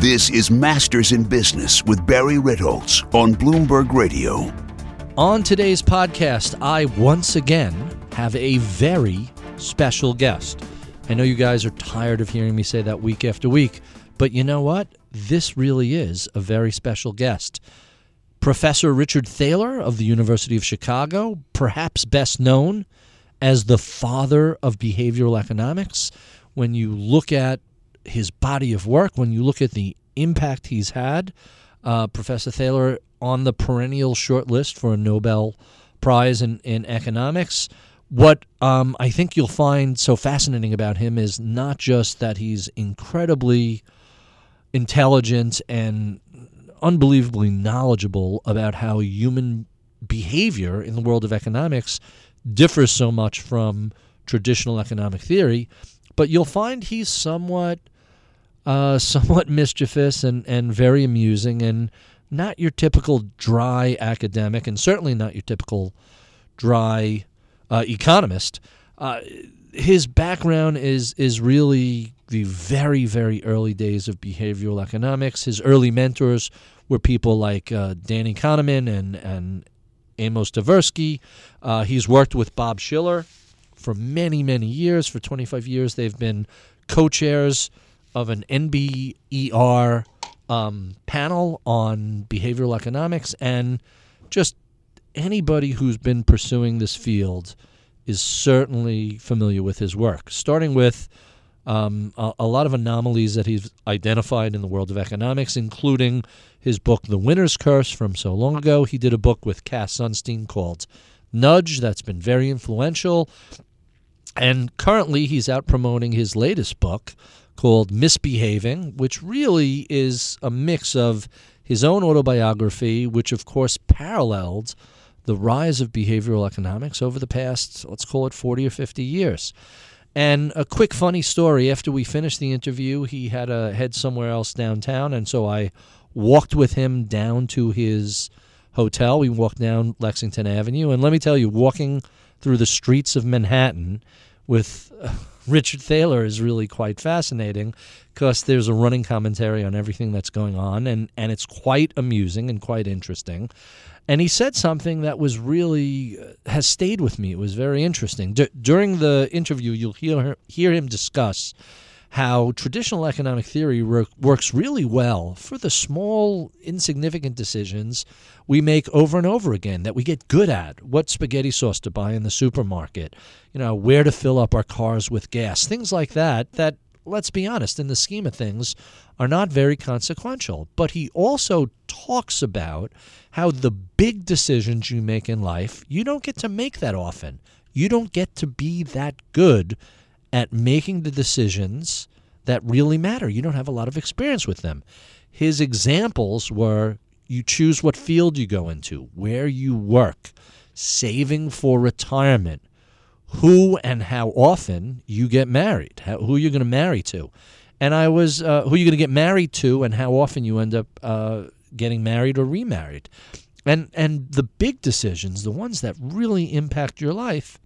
This is Masters in Business with Barry Ritholtz on Bloomberg Radio. On today's podcast, I once again have a very special guest. I know you guys are tired of hearing me say that week after week, but you know what? This really is a very special guest. Professor Richard Thaler of the University of Chicago, perhaps best known as the father of behavioral economics. When you look at his body of work, when you look at the impact he's had, uh, Professor Thaler on the perennial short list for a Nobel Prize in, in economics. What um, I think you'll find so fascinating about him is not just that he's incredibly intelligent and unbelievably knowledgeable about how human behavior in the world of economics differs so much from traditional economic theory, but you'll find he's somewhat uh, somewhat mischievous and, and very amusing and not your typical dry academic and certainly not your typical dry uh, economist. Uh, his background is is really the very very early days of behavioral economics. His early mentors were people like uh, Danny Kahneman and and Amos Tversky. Uh, he's worked with Bob Shiller for many many years. For 25 years, they've been co-chairs of an NBER um, panel on behavioral economics, and just anybody who's been pursuing this field is certainly familiar with his work, starting with um, a, a, lot of anomalies that he's identified in the world of economics, including his book, The Winner's Curse, from so long ago. He did a book with Cass Sunstein called Nudge, that's been very influential. And currently, he's out promoting his latest book called Misbehaving, which really is a mix of his own autobiography, which of course paralleled the rise of behavioral economics over the past, let's call it 40 or 50 years. And a quick funny story after we finished the interview, he had a head somewhere else downtown. And so I walked with him down to his hotel. We walked down Lexington Avenue. And let me tell you, walking through the streets of Manhattan with Richard Thaler is really quite fascinating because there's a running commentary on everything that's going on. And, and it's quite amusing and quite interesting. And he said something that was really uh, has stayed with me. It was very interesting. D- during the interview, you'll hear hear him discuss how traditional economic theory work, works really well for the small, insignificant decisions we make over and over again that we get good at. What spaghetti sauce to buy in the supermarket, you know, where to fill up our cars with gas, things like that. That let's be honest, in the scheme of things, are not very consequential. But he also talks about how the big decisions you make in life, you don't get to make that often. You don't get to be that good at making the decisions that really matter. You don't have a lot of experience with them. His examples were you choose what field you go into, where you work, saving for retirement, who and how often you get married, who you're going to marry to. And I was, uh, who you're going to get married to, and how often you end up uh, getting married or remarried. And, and the big decisions, the ones that really impact your life,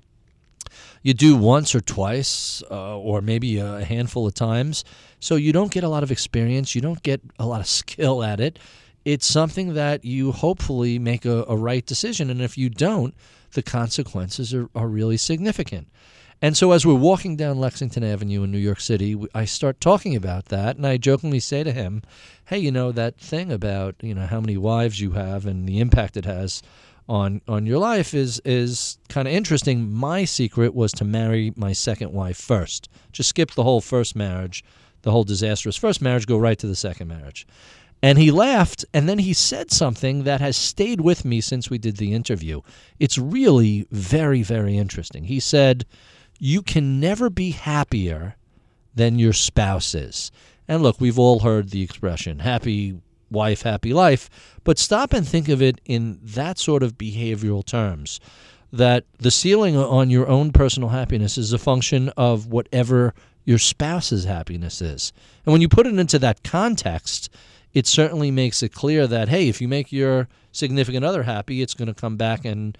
you do once or twice, uh, or maybe a handful of times. So you don't get a lot of experience, you don't get a lot of skill at it. It's something that you hopefully make a, a right decision. And if you don't, the consequences are, are really significant. And so, as we're walking down Lexington Avenue in New York City, I start talking about that, and I jokingly say to him, "Hey, you know that thing about you know how many wives you have and the impact it has on on your life is is kind of interesting. My secret was to marry my second wife first. Just skip the whole first marriage, the whole disastrous first marriage, go right to the second marriage." And he laughed, and then he said something that has stayed with me since we did the interview. It's really very, very interesting. He said, You can never be happier than your spouse is. And look, we've all heard the expression happy wife, happy life, but stop and think of it in that sort of behavioral terms that the ceiling on your own personal happiness is a function of whatever your spouse's happiness is. And when you put it into that context, it certainly makes it clear that hey, if you make your significant other happy, it's going to come back and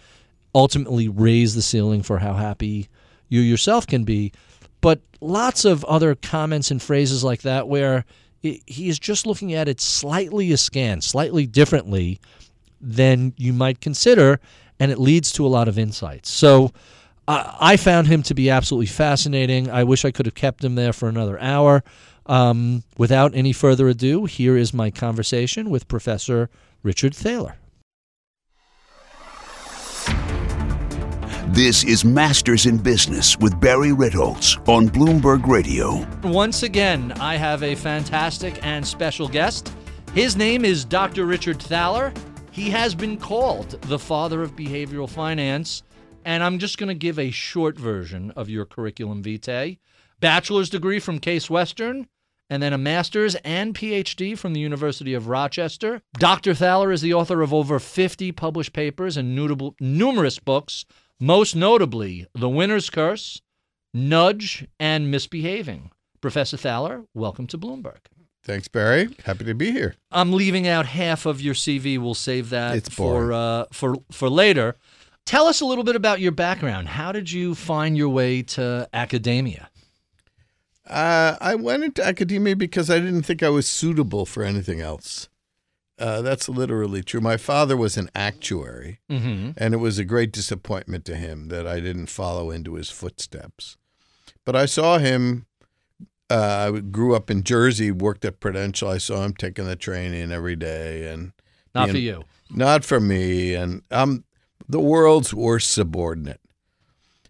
ultimately raise the ceiling for how happy you yourself can be. But lots of other comments and phrases like that where he is just looking at it slightly askance, slightly differently than you might consider, and it leads to a lot of insights. So I I found him to be absolutely fascinating. I wish I could have kept him there for another hour. Um, without any further ado, here is my conversation with Professor Richard Thaler. This is Masters in Business with Barry Ritholtz on Bloomberg Radio. Once again, I have a fantastic and special guest. His name is Dr. Richard Thaler. He has been called the father of behavioral finance, and I'm just going to give a short version of your curriculum vitae. Bachelor's degree from Case Western, and then a master's and PhD from the University of Rochester. Dr. Thaler is the author of over 50 published papers and numerous books, most notably The Winner's Curse, Nudge, and Misbehaving. Professor Thaler, welcome to Bloomberg. Thanks, Barry. Happy to be here. I'm leaving out half of your CV. We'll save that for uh, for for later. Tell us a little bit about your background. How did you find your way to academia? Uh, I went into academia because I didn't think I was suitable for anything else. Uh, that's literally true. My father was an actuary, Mm-hmm. and it was a great disappointment to him that I didn't follow into his footsteps. But I saw him. Uh, I grew up in Jersey, worked at Prudential. I saw him taking the train in every day, and Not being- for you. not for me and i'm the world's worst subordinate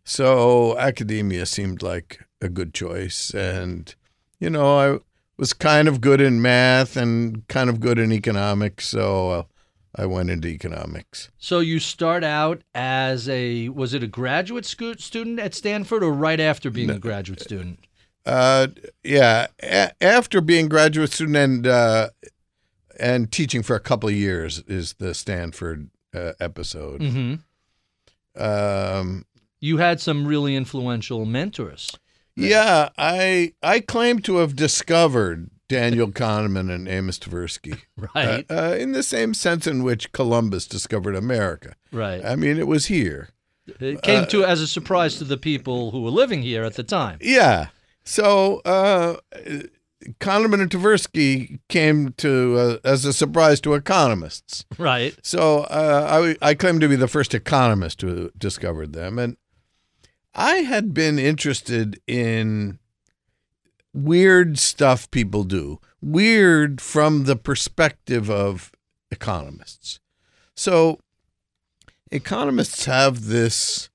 so academia seemed like a good choice and you know i was kind of good in math and kind of good in economics so uh, i went into economics So you start out as a was it a graduate student at Stanford or right after being a graduate student? uh, yeah a- after being graduate student and uh, and teaching for a couple of years is the stanford uh, episode Mm-hmm. um, You had some really influential mentors. Yeah, I I claim to have discovered Daniel Kahneman and Amos Tversky, Right. uh, uh, in the same sense in which Columbus discovered America. right. I mean, it was here. It came uh, to as a surprise to the people who were living here at the time. Yeah. So uh, Kahneman and Tversky came to uh, as a surprise to economists. Right. So uh, I I claim to be the first economist who discovered them, and I had been interested in weird stuff people do, weird from the perspective of economists. So economists have this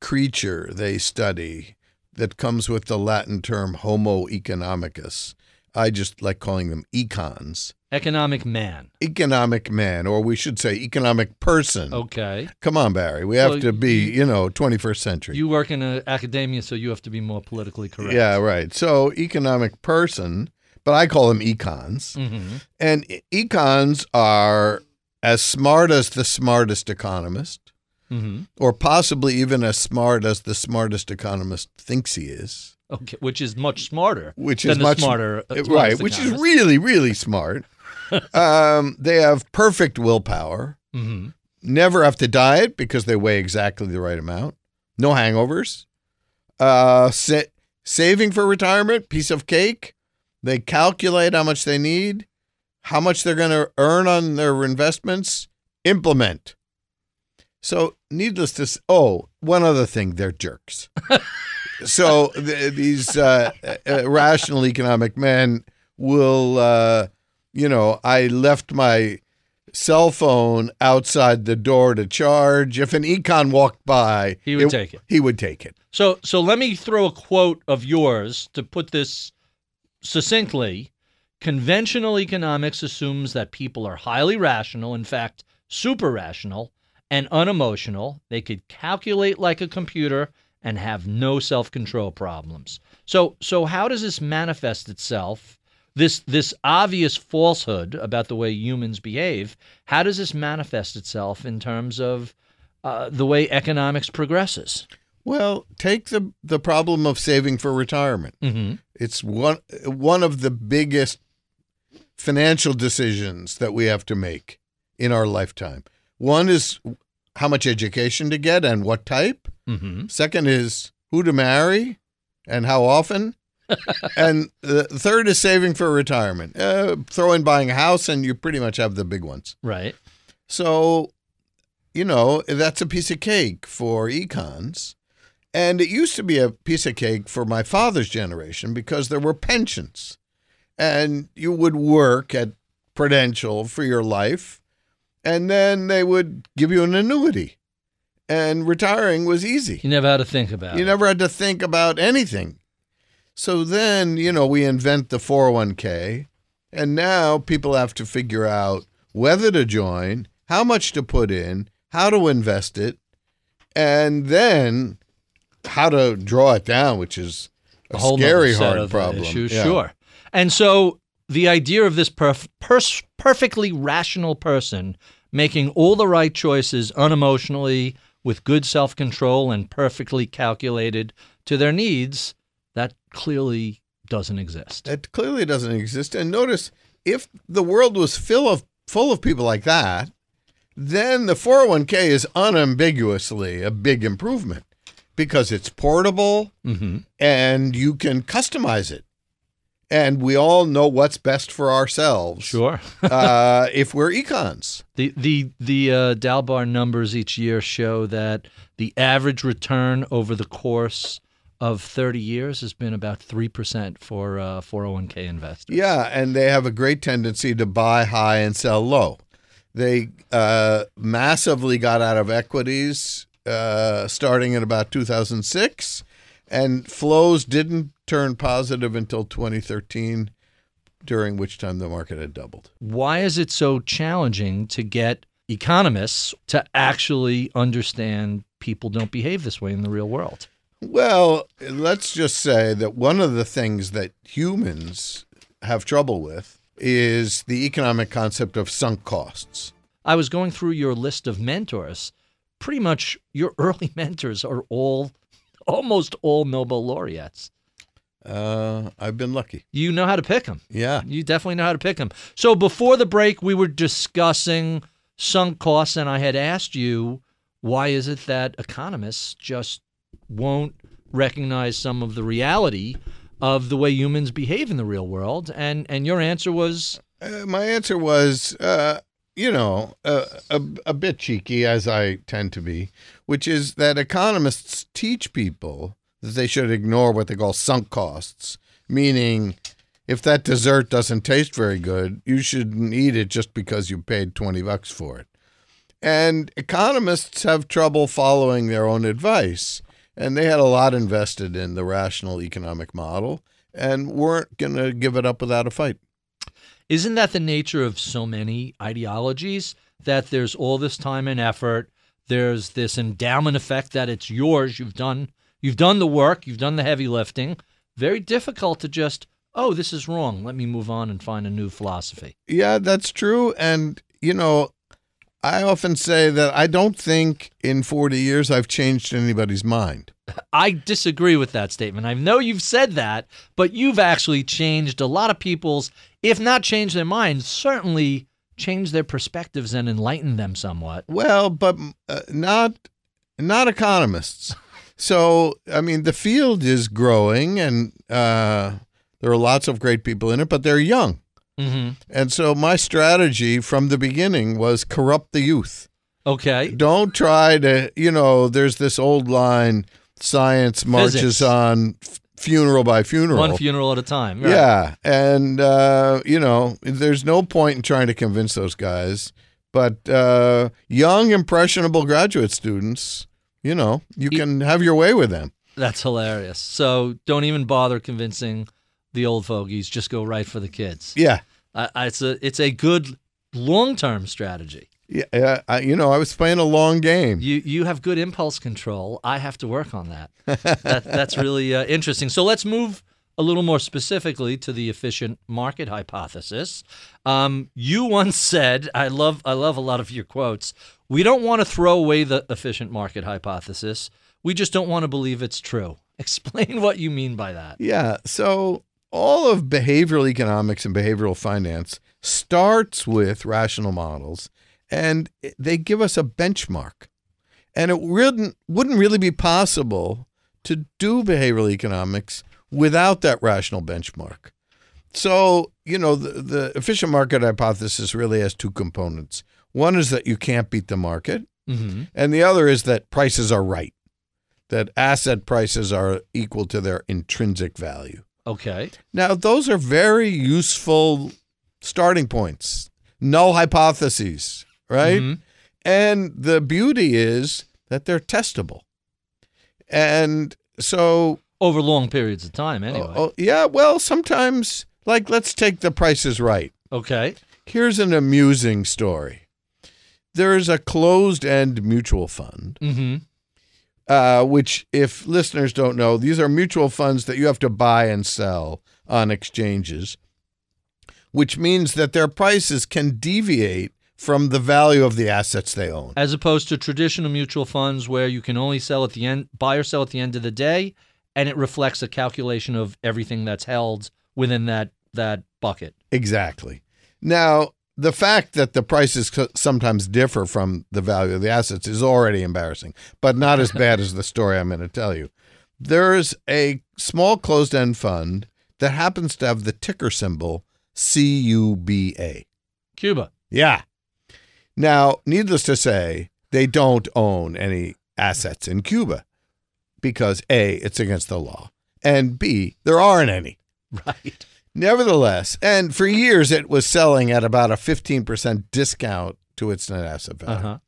creature they study that comes with the Latin term Homo economicus. I just like calling them econs. Economic man. Economic man, or we should say economic person. Okay. Come on, Barry. We have Well, to be, you know, 21st century. You work in a academia, so you have to be more politically correct. Yeah, right. So economic person, but I call them econs. hmm And econs are as smart as the smartest economist, hmm or possibly even as smart as the smartest economist thinks he is, Okay. Which is much smarter. which is much smarter. uh, right, which is really, really smart. um, they have perfect willpower. Mhm. never have to diet because they weigh exactly the right amount. No hangovers. Uh, sa- saving for retirement, piece of cake. They calculate how much they need, how much they're going to earn on their investments, implement. So, needless to say, oh, one other thing, they're jerks. so, th- these uh, uh, rational economic men will, uh, you know, I left my cell phone outside the door to charge. If an econ walked by, He would take it. He would take it. So, so let me throw a quote of yours to put this succinctly. Conventional economics assumes that people are highly rational, in fact, super rational and unemotional. They could calculate like a computer and have no self-control problems. So, so how does this manifest itself? This this obvious falsehood about the way humans behave. How does this manifest itself in terms of uh, the way economics progresses? Well, take the the problem of saving for retirement. Mm-hmm. It's one one of the biggest financial decisions that we have to make in our lifetime. One is how much education to get and what type. Mm-hmm. Second is who to marry and how often. and the third is saving for retirement. Uh, throw in buying a house, and you pretty much have the big ones. Right. So, you know, that's a piece of cake for econs. And it used to be a piece of cake for my father's generation because there were pensions. And you would work at Prudential for your life, and then they would give you an annuity. And retiring was easy. You never had to think about You it. never had to think about anything. So then, you know, we invent the 401k, and now people have to figure out whether to join, how much to put in, how to invest it, and then how to draw it down, which is a, whole scary hard problem. issues. Yeah. Sure. And so the idea of this perf- pers- perfectly rational person making all the right choices unemotionally with good self control and perfectly calculated to their needs, that clearly doesn't exist. It clearly doesn't exist. And notice if the world was full of full of people like that, then the 401k is unambiguously a big improvement because it's portable hmm and you can customize it. And we all know what's best for ourselves. Sure. uh, if we're econs. The the the uh, Dalbar numbers each year show that the average return over the course of 30 years has been about 3% for uh, 401k investors. Yeah, and they have a great tendency to buy high and sell low. They uh, massively got out of equities uh, starting in about 2006, and flows didn't turn positive until 2013, during which time the market had doubled. Why is it so challenging to get economists to actually understand people don't behave this way in the real world? Well, let's just say that one of the things that humans have trouble with is the economic concept of sunk costs. I was going through your list of mentors. Pretty much your early mentors are all almost all Nobel laureates. Uh, I've been lucky. You know how to pick them. Yeah. You definitely know how to pick them. So before the break, we were discussing sunk costs, and I had asked you why is it that economists just won't recognize some of the reality of the way humans behave in the real world, and and your answer was Uh, my answer was, uh, you know, uh, a, a bit cheeky, as I tend to be, which is that economists teach people that they should ignore what they call sunk costs, meaning if that dessert doesn't taste very good, you shouldn't eat it just because you paid 20 bucks for it. And economists have trouble following their own advice. And they had a lot invested in the rational economic model and weren't going to give it up without a fight. Isn't that the nature of so many ideologies? That there's all this time and effort. There's this endowment effect that it's yours. You've done you've done the work. You've done the heavy lifting. Very difficult to just oh this is wrong. Let me move on and find a new philosophy. Yeah, that's true. And, you know, I often say that I don't think in 40 years I've changed anybody's mind. I disagree with that statement. I know you've said that, but you've actually changed a lot of people's, if not changed their minds, certainly changed their perspectives and enlightened them somewhat. Well, but uh, not not economists. So, I mean, the field is growing and uh, there are lots of great people in it, but they're young. hmm And so my strategy from the beginning was corrupt the youth. Okay. Don't try to, you know, there's this old line science marches Physics. on funeral by funeral. One funeral at a time. Right. Yeah, and uh, you know, there's no point in trying to convince those guys. But uh, young, impressionable graduate students, you know, you can have your way with them. That's hilarious. So don't even bother convincing the old fogies. Just go right for the kids. Yeah, I- it's a it's a good long term strategy. Yeah. I, you know, I was playing a long game. You you have good impulse control. I have to work on that. that that's really uh, interesting. So let's move a little more specifically to the efficient market hypothesis. Um, you once said, I love I love a lot of your quotes. We don't want to throw away the efficient market hypothesis. We just don't want to believe it's true. Explain what you mean by that. Yeah. So all of behavioral economics and behavioral finance starts with rational models, and they give us a benchmark. And it wouldn't wouldn't really be possible to do behavioral economics without that rational benchmark. So, you know, the, the efficient market hypothesis really has two components. One is that you can't beat the market, Mm-hmm. and the other is that prices are right, that asset prices are equal to their intrinsic value. Okay. Now, those are very useful starting points, null hypotheses, right? Mhm. And the beauty is that they're testable. And so, Over long periods of time, anyway. oh, yeah, well, sometimes, like, let's take the prices right. Okay. Here's an amusing story there's a closed end mutual fund. Mm-hmm. uh, which, if listeners don't know, these are mutual funds that you have to buy and sell on exchanges, which means that their prices can deviate from the value of the assets they own. As opposed to traditional mutual funds where you can only sell at the end, buy or sell at the end of the day, and it reflects a calculation of everything that's held within that that bucket. Exactly. Now, the fact that the prices sometimes differ from the value of the assets is already embarrassing, but not as bad as the story I'm going to tell you. There's a small closed end fund that happens to have the ticker symbol CUBA. Cuba. Yeah. Now, needless to say, they don't own any assets in Cuba because A, it's against the law, and B, there aren't any. Right. Nevertheless, and for years it was selling at about a 15% discount to its net asset value. Uh-huh.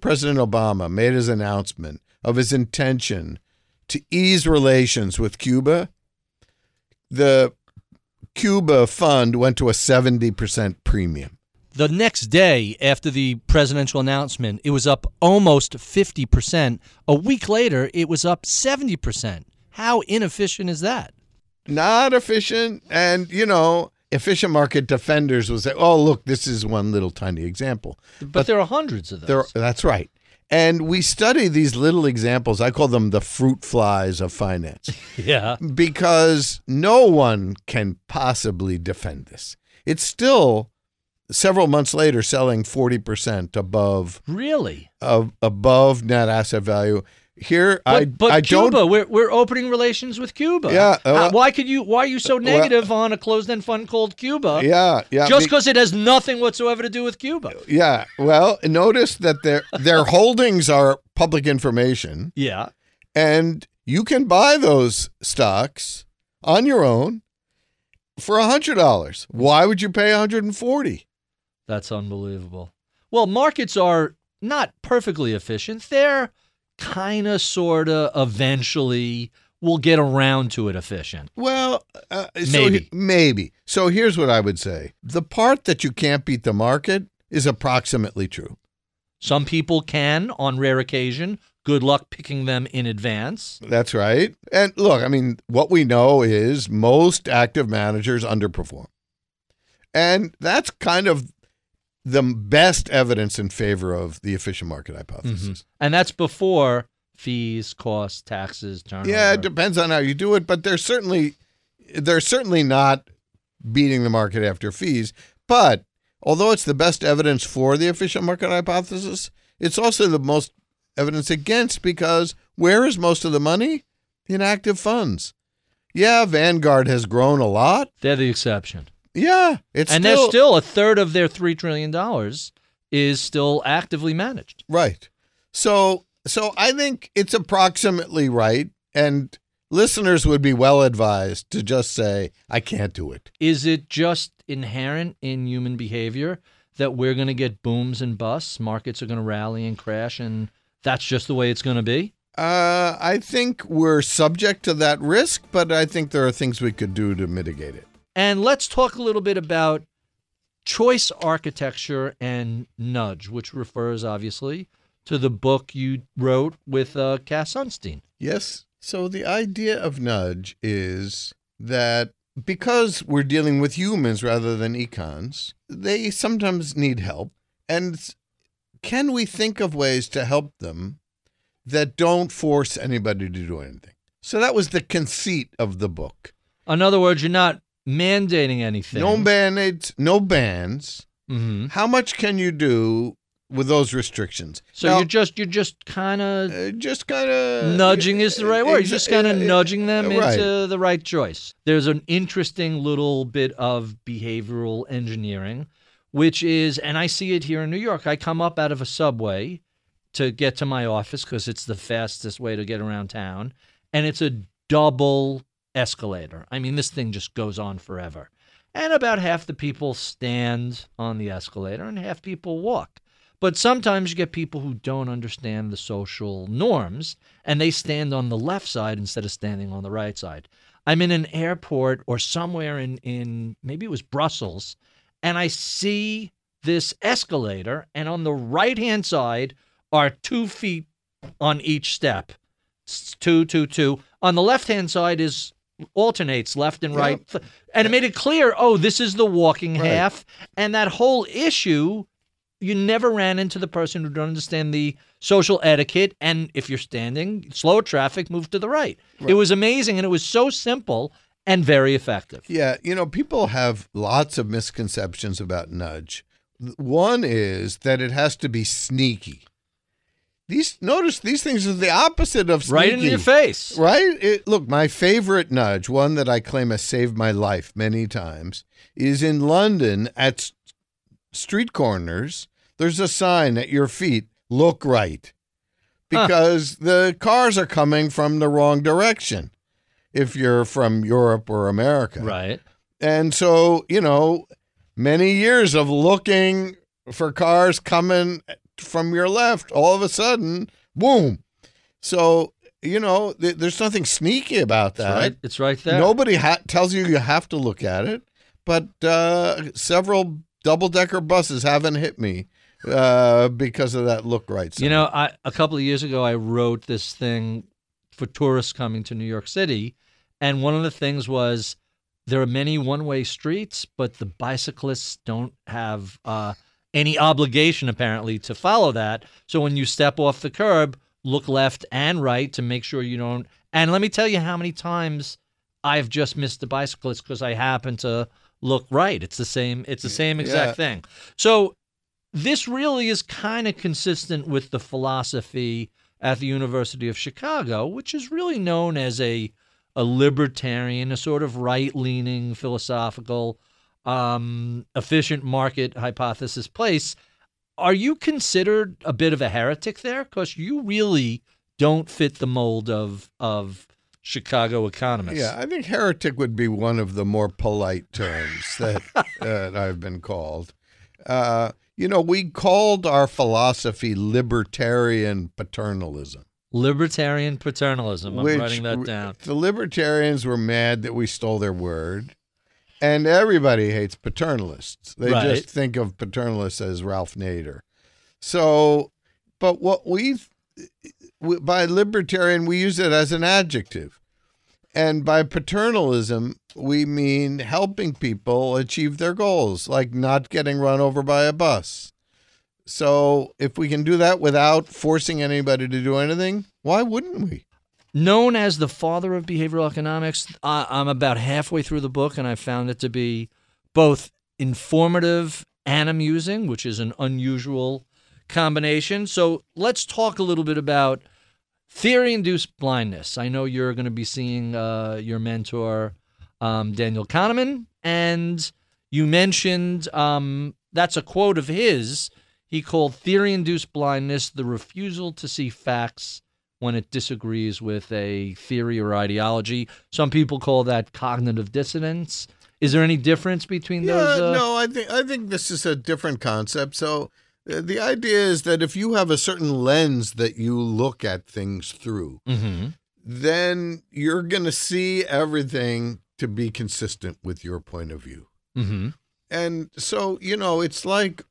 President Obama made his announcement of his intention to ease relations with Cuba. The Cuba fund went to a 70% premium. The next day after the presidential announcement, it was up almost 50%. A week later, it was up 70%. How inefficient is that? not efficient and you know efficient market defenders will say oh look this is one little tiny example But, there are hundreds of those. there that's right and we study these little examples i call them the fruit flies of finance yeah. because no one can possibly defend this it's still several months later selling 40% above Really? of above net asset value here But, i but i Cuba, don't we're, we're opening relations with Cuba. Yeah, uh, why could you? Why are you so well- negative on a closed-end fund called Cuba? yeah yeah Just because it has nothing whatsoever to do with Cuba. Yeah. Well, notice that their their holdings are public information, Yeah. and you can buy those stocks on your own for a hundred dollars. Why would you pay 140? That's unbelievable. Well, markets are not perfectly efficient. They're kind of, sort of, eventually we'll get around to it efficient. Well, uh, Maybe. he- maybe. So here's what I would say: the part that you can't beat the market is approximately true. Some people can, on rare occasion. Good luck picking them in advance. That's right. And look, I mean, what we know is most active managers underperform. And that's kind of the best evidence in favor of the efficient market hypothesis. Mm-hmm. And that's before fees, costs, taxes, turnover. Yeah, it depends on how you do it, but they're certainly they're certainly not beating the market after fees. But although it's the best evidence for the efficient market hypothesis, it's also the most evidence against because where is most of the money? In active funds. Yeah, Vanguard has grown a lot. They're the exception. Yeah, it's and still, they're still a third of their $3 trillion is still actively managed. right. So, so I think it's approximately right, and listeners would be well advised to just say, "I can't do it." Is it just inherent in human behavior that we're going to get booms and busts? Markets are going to rally and crash, and that's just the way it's going to be? Uh, I think we're subject to that risk, but I think there are things we could do to mitigate it. And let's talk a little bit about choice architecture and nudge, which refers obviously to the book you wrote with uh, Cass Sunstein. Yes. So the idea of nudge is that because we're dealing with humans rather than econs, they sometimes need help. And can we think of ways to help them that don't force anybody to do anything? So that was the conceit of the book. In other words, you're not mandating anything. No band-aids, no bans. hmm How much can you do with those restrictions. So Now, you're just you're just kind of uh, just kind of nudging is the right word. You're just kind of nudging them right. into the right choice. There's an interesting little bit of behavioral engineering, which is, and I see it here in New York. I come up out of a subway to get to my office because it's the fastest way to get around town, and it's a double escalator. I mean, this thing just goes on forever. And about half the people stand on the escalator and half people walk. But sometimes you get people who don't understand the social norms and they stand on the left side instead of standing on the right side. I'm in an airport or somewhere in, in maybe it was Brussels, and I see this escalator, and on the right hand side are two feet on each step. It's two, two, two. On the left hand side is alternates left and right. And it made it clear, oh, this is the walking Right. half. And that whole issue, you never ran into the person who don't understand the social etiquette. And if you're standing, slow traffic, move to the right. It was amazing. And it was so simple and very effective. Yeah, you know, people have lots of misconceptions about nudge. One is that it has to be sneaky. These notice these things are the opposite of sneaky. Right in your face. Right? It, look, my favorite nudge, one that I claim has saved my life many times, is in London at street corners. There's a sign at your feet, look right. Huh. Because the cars are coming from the wrong direction if you're from Europe or America. Right. And so, you know, many years of looking for cars coming from your left, all of a sudden, boom. So, you know, th- there's nothing sneaky about It's that. right. It's right there. Nobody ha- tells you you have to look at it, but uh, several double decker buses haven't hit me uh, because of that look right. sign. You know, I a couple of years ago I wrote this thing for tourists coming to New York City, and one of the things was there are many one-way streets, but the bicyclists don't have uh, any obligation apparently to follow that. So when you step off the curb, look left and right to make sure you don't. And let me tell you how many times I've just missed the bicyclist because I happen to look right. It's the same. It's the same exact Yeah. thing. So this really is kind of consistent with the philosophy at the University of Chicago, which is really known as a a libertarian, a sort of right-leaning philosophical um, efficient market hypothesis place. Are you considered a bit of a heretic there? Because you really don't fit the mold of of Chicago economists. Yeah, I think heretic would be one of the more polite terms that uh, I've been called. Uh, you know, we called our philosophy libertarian paternalism. Libertarian paternalism. I'm writing that down. The libertarians were mad that we stole their word, and everybody hates paternalists. They Right. just think of paternalists as Ralph Nader. So, but what we by libertarian we use it as an adjective, and by paternalism we mean helping people achieve their goals, like not getting run over by a bus. So, if we can do that without forcing anybody to do anything, why wouldn't we? Known as the father of behavioral economics. I, I'm about halfway through the book, and I found it to be both informative and amusing, which is an unusual combination. So let's talk a little bit about theory induced blindness. I know you're going to be seeing uh, your mentor, um, Daniel Kahneman, and you mentioned um, that's a quote of his. He called theory induced blindness the refusal to see facts when it disagrees with a theory or ideology. Some people call that cognitive dissonance. Is there any difference between Yeah, those? Uh, no, I think I think this is a different concept. So uh, the idea is that if you have a certain lens that you look at things through, Mhm. then you're going to see everything to be consistent with your point of view. Mhm. And so, you know, it's like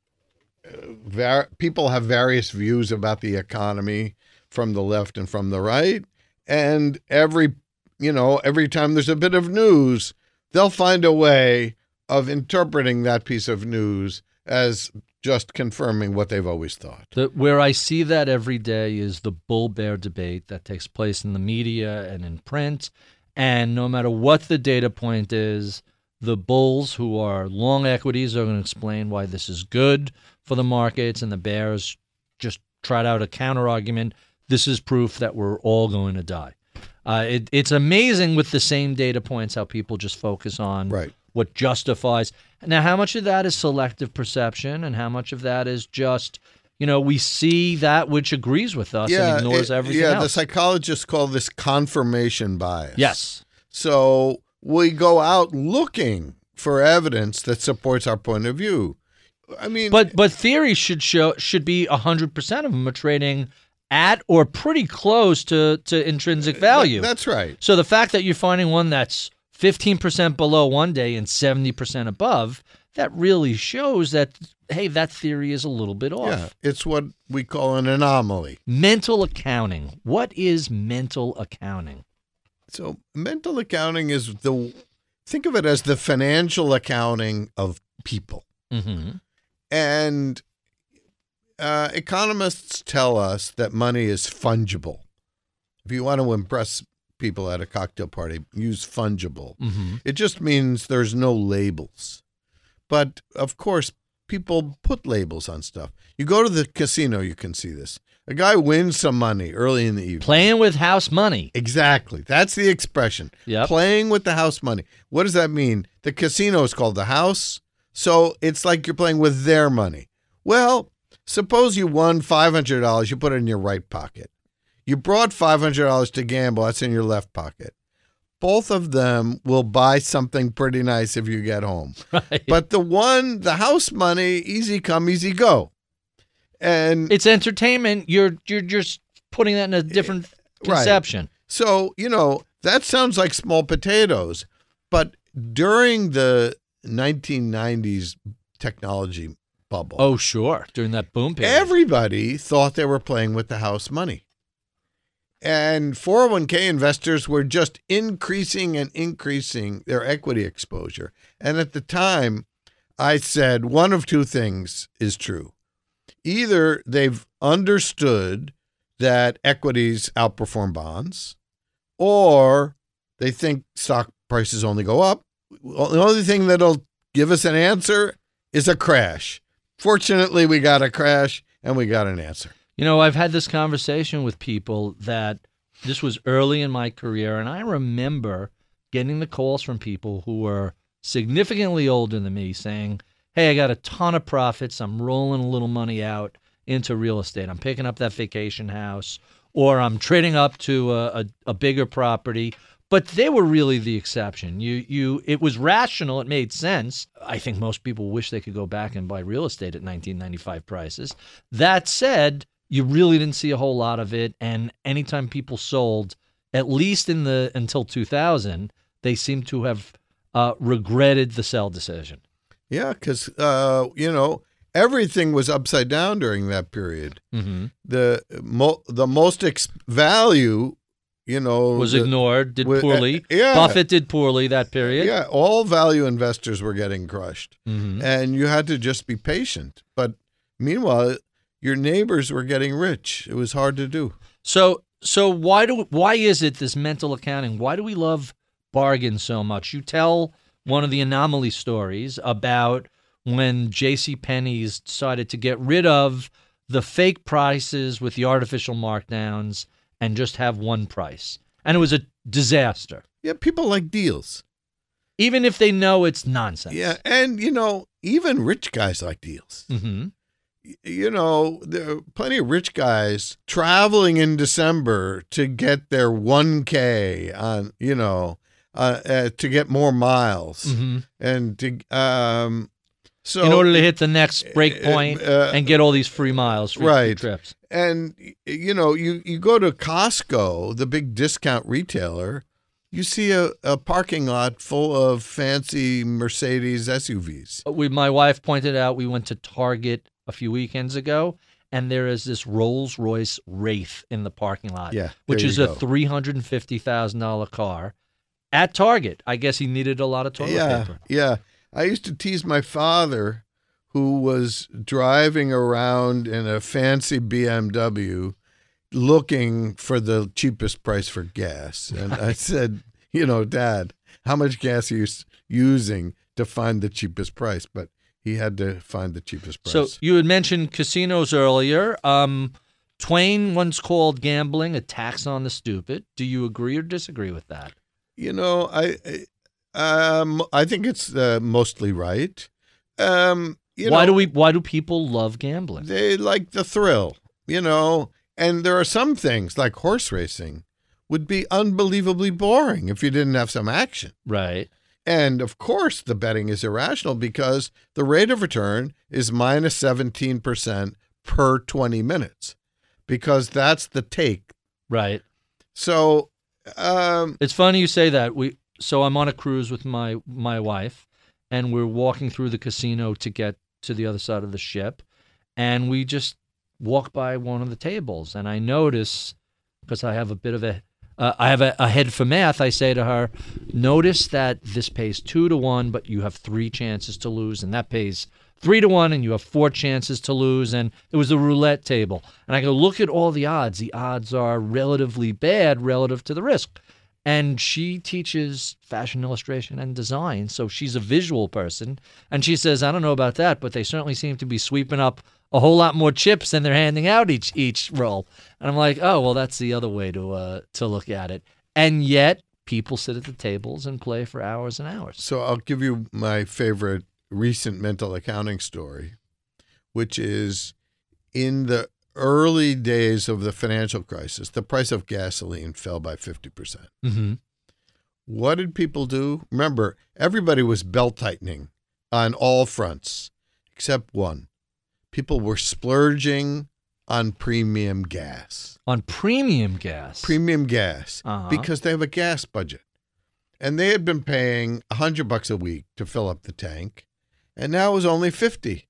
uh, var- people have various views about the economy from the left and from the right. And every, you know, every time there's a bit of news, they'll find a way of interpreting that piece of news as just confirming what they've always thought. The, where I see that every day is the bull bear debate that takes place in the media and in print. And no matter what the data point is, The bulls who are long equities are going to explain why this is good for the markets, and the bears just tried out a counter argument. This is proof that we're all going to die. Uh, it, it's amazing with the same data points how people just focus on Right. what justifies. Now, how much of that is selective perception, and how much of that is just, you know, we see that which agrees with us and ignores it- everything yeah, the psychologists call this confirmation bias. yes. So we go out looking for evidence that supports our point of view. I mean, But but theory should show should be hundred percent of them are trading at or pretty close to to intrinsic value. that's right. so the fact that you're finding one that's fifteen percent below one day and seventy percent above, that really shows that hey, that theory is a little bit off. Yeah, it's what we call an anomaly. Mental accounting. What is mental accounting? So mental accounting is the think of it as the financial accounting of people. Mm-hmm. And uh, economists tell us that money is fungible. If you want to impress people at a cocktail party, use fungible. Mm-hmm. It just means there's no labels. But of course, people put labels on stuff. You go to the casino, you can see this. A guy wins some money early in the evening. Playing with house money. Exactly. That's the expression. Yep. Playing with the house money. What does that mean? The casino is called the house. So it's like you're playing with their money. Well, suppose you won $500, you put it in your right pocket. You brought $500 to gamble, that's in your left pocket. Both of them will buy something pretty nice if you get home. Right. But the one, the house money, easy come, easy go. And it's entertainment. You're you're just putting that in a different eh, Right. conception. So, you know, that sounds like small potatoes. But during the 1990s technology bubble, Oh, sure. During that boom period. everybody thought they were playing with the house money. And 401k investors were just increasing and increasing their equity exposure. And at the time, I said one of two things is true. Either they've understood that equities outperform bonds, or they think stock prices only go up. The only thing that'll give us an answer is a crash. Fortunately, we got a crash and we got an answer. You know, I've had this conversation with people that this was early in my career, and I remember getting the calls from people who were significantly older than me saying, Hey, I got a ton of profits. I'm rolling a little money out into real estate. I'm picking up that vacation house, or I'm trading up to a, a, a bigger property. But they were really the exception. You, you, it was rational. It made sense. I think most people wish they could go back and buy real estate at 1995 prices. That said, you really didn't see a whole lot of it. And anytime people sold, at least in the until 2000, they seem to have uh, regretted the sell decision. Yeah, because uh, you know everything was upside down during that period. Mm-hmm. The mo- the most ex- value, you know, Was the- ignored, did uh, poorly. yeah. Buffett did poorly that period. Yeah, all value investors were getting crushed, Mhm. and you had to just be patient. But meanwhile, your neighbors were getting rich. It was hard to do. So so why do why is it this mental accounting? Why do we love bargains so much? You tell one of the anomaly stories about when J.C. Penney's decided to get rid of the fake prices with the artificial markdowns and just have one price, and it was a disaster. Yeah, people like deals. Even if they know it's nonsense. Yeah, and you know, even rich guys like deals. hmm You know, there are plenty of rich guys traveling in December to get their 1K on, you know, uh, uh, to get more miles hmm and to um so In order to hit the next uh, break uh, point uh, and get all these free miles, free right. trips. and you know, you you go to Costco, the big discount retailer, you see a, a parking lot full of fancy Mercedes SUVs. Uh, we my wife pointed out we went to Target a few weekends ago and there is this Rolls Royce Wraith in the parking lot. Yeah, Which is you a three hundred and fifty thousand dollar car at Target. I guess he needed a lot of toilet yeah, paper. Yeah. I used to tease my father, who was driving around in a fancy BMW looking for the cheapest price for gas. And I said, you know, Dad, how much gas are you using to find the cheapest price, but he had to find the cheapest price. So you had mentioned casinos earlier. Um, Twain once called gambling a tax on the stupid. Do you agree or disagree with that? you know, I I- um I think it's uh, mostly right. Um, you why know, do we? Why do people love gambling? they like the thrill, you know, and there are some things like horse racing would be unbelievably boring if you didn't have some action. Right. And of course, the betting is irrational because the rate of return is minus 17% per 20 minutes because that's the take. Right. So, um, It's funny you say that. We so I'm on a cruise with my my wife, and we're walking through the casino to get to the other side of the ship, and we just walk by one of the tables, and I notice because I have a bit of a uh, I have a, a head for math. I say to her, notice that this pays two to one, but you have three chances to lose, and that pays three to one, and you have four chances to lose. And it was a roulette table, and I go look at all the odds. The odds are relatively bad relative to the risk. And she teaches fashion illustration and design, so she's a visual person. And she says, I don't know about that, but they certainly seem to be sweeping up a whole lot more chips than they're handing out each each roll. And I'm like, oh well, that's the other way to uh, to look at it. And yet, people sit at the tables and play for hours and hours. So I'll give you my favorite recent mental accounting story, which is in the early days of the financial crisis, the price of gasoline fell by 50%. Mm-hmm. What did people do? Remember, everybody was belt tightening on all fronts except one. People were splurging on premium gas. On premium gas. Premium gas Uh-huh. because they have a gas budget. And they had been paying a 100 bucks a week to fill up the tank, and now it was only 50.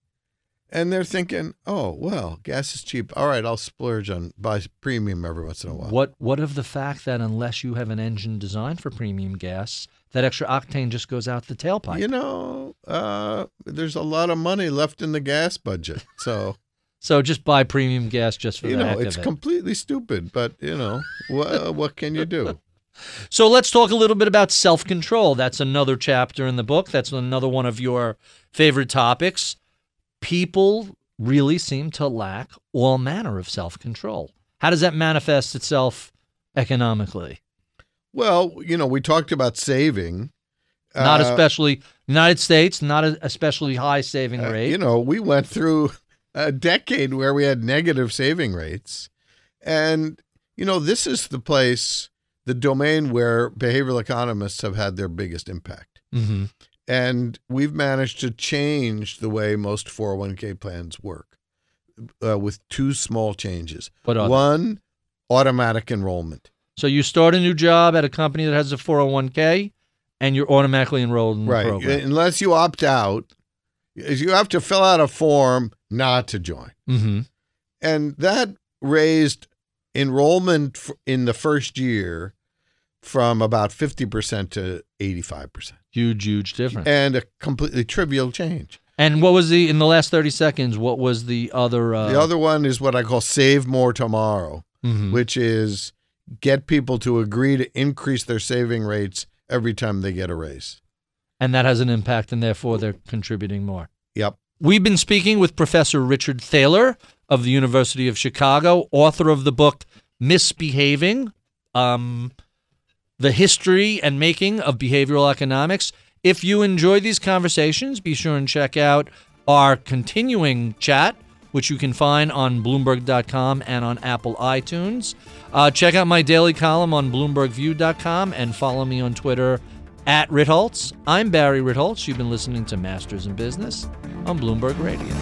And they're thinking, "Oh, well, gas is cheap. All right, I'll splurge on buy premium every once in a while." What what of the fact that unless you have an engine designed for premium gas, that extra octane just goes out the tailpipe? You know, uh, there's a lot of money left in the gas budget. So, So just buy premium gas just for you the know, it's it. completely stupid, but, you know, what, what can you do? So let's talk a little bit about self control. That's another chapter in the book. That's another one of your favorite topics. People really seem to lack all manner of self control. How does that manifest itself economically? Well, you know, we talked about saving. Not Uh, especially United States, not a especially high saving Uh, rate. you know, we went through a decade where we had negative saving rates. And, you know, this is the place, the domain where behavioral economists have had their biggest impact. hmm And we've managed to change the way most 401k plans work uh, with two small changes. What are they? One, automatic enrollment. So you start a new job at a company that has a 401k and you're automatically enrolled in the Right. program. Unless you opt out, you have to fill out a form not to join. hmm and that raised enrollment in the first year from about 50% to 85% Huge, huge difference. and a completely trivial change And what was the in the last thirty seconds? What was the other? Uh, the other one is what i call save more tomorrow mhm. which is get people to agree to increase their saving rates every time they get a raise and that has an impact, and therefore they're contributing more. yep We've been speaking with Professor Richard Thaler of the University of Chicago, author of the book Misbehaving, um, the history and making of behavioral economics. If you enjoy these conversations, be sure and check out our continuing chat, which you can find on Bloomberg.com and on Apple iTunes. Uh, check out my daily column on BloombergView.com and follow me on Twitter at Ritholtz. I'm Barry Ritholtz. You've been listening to Masters in Business on Bloomberg Radio.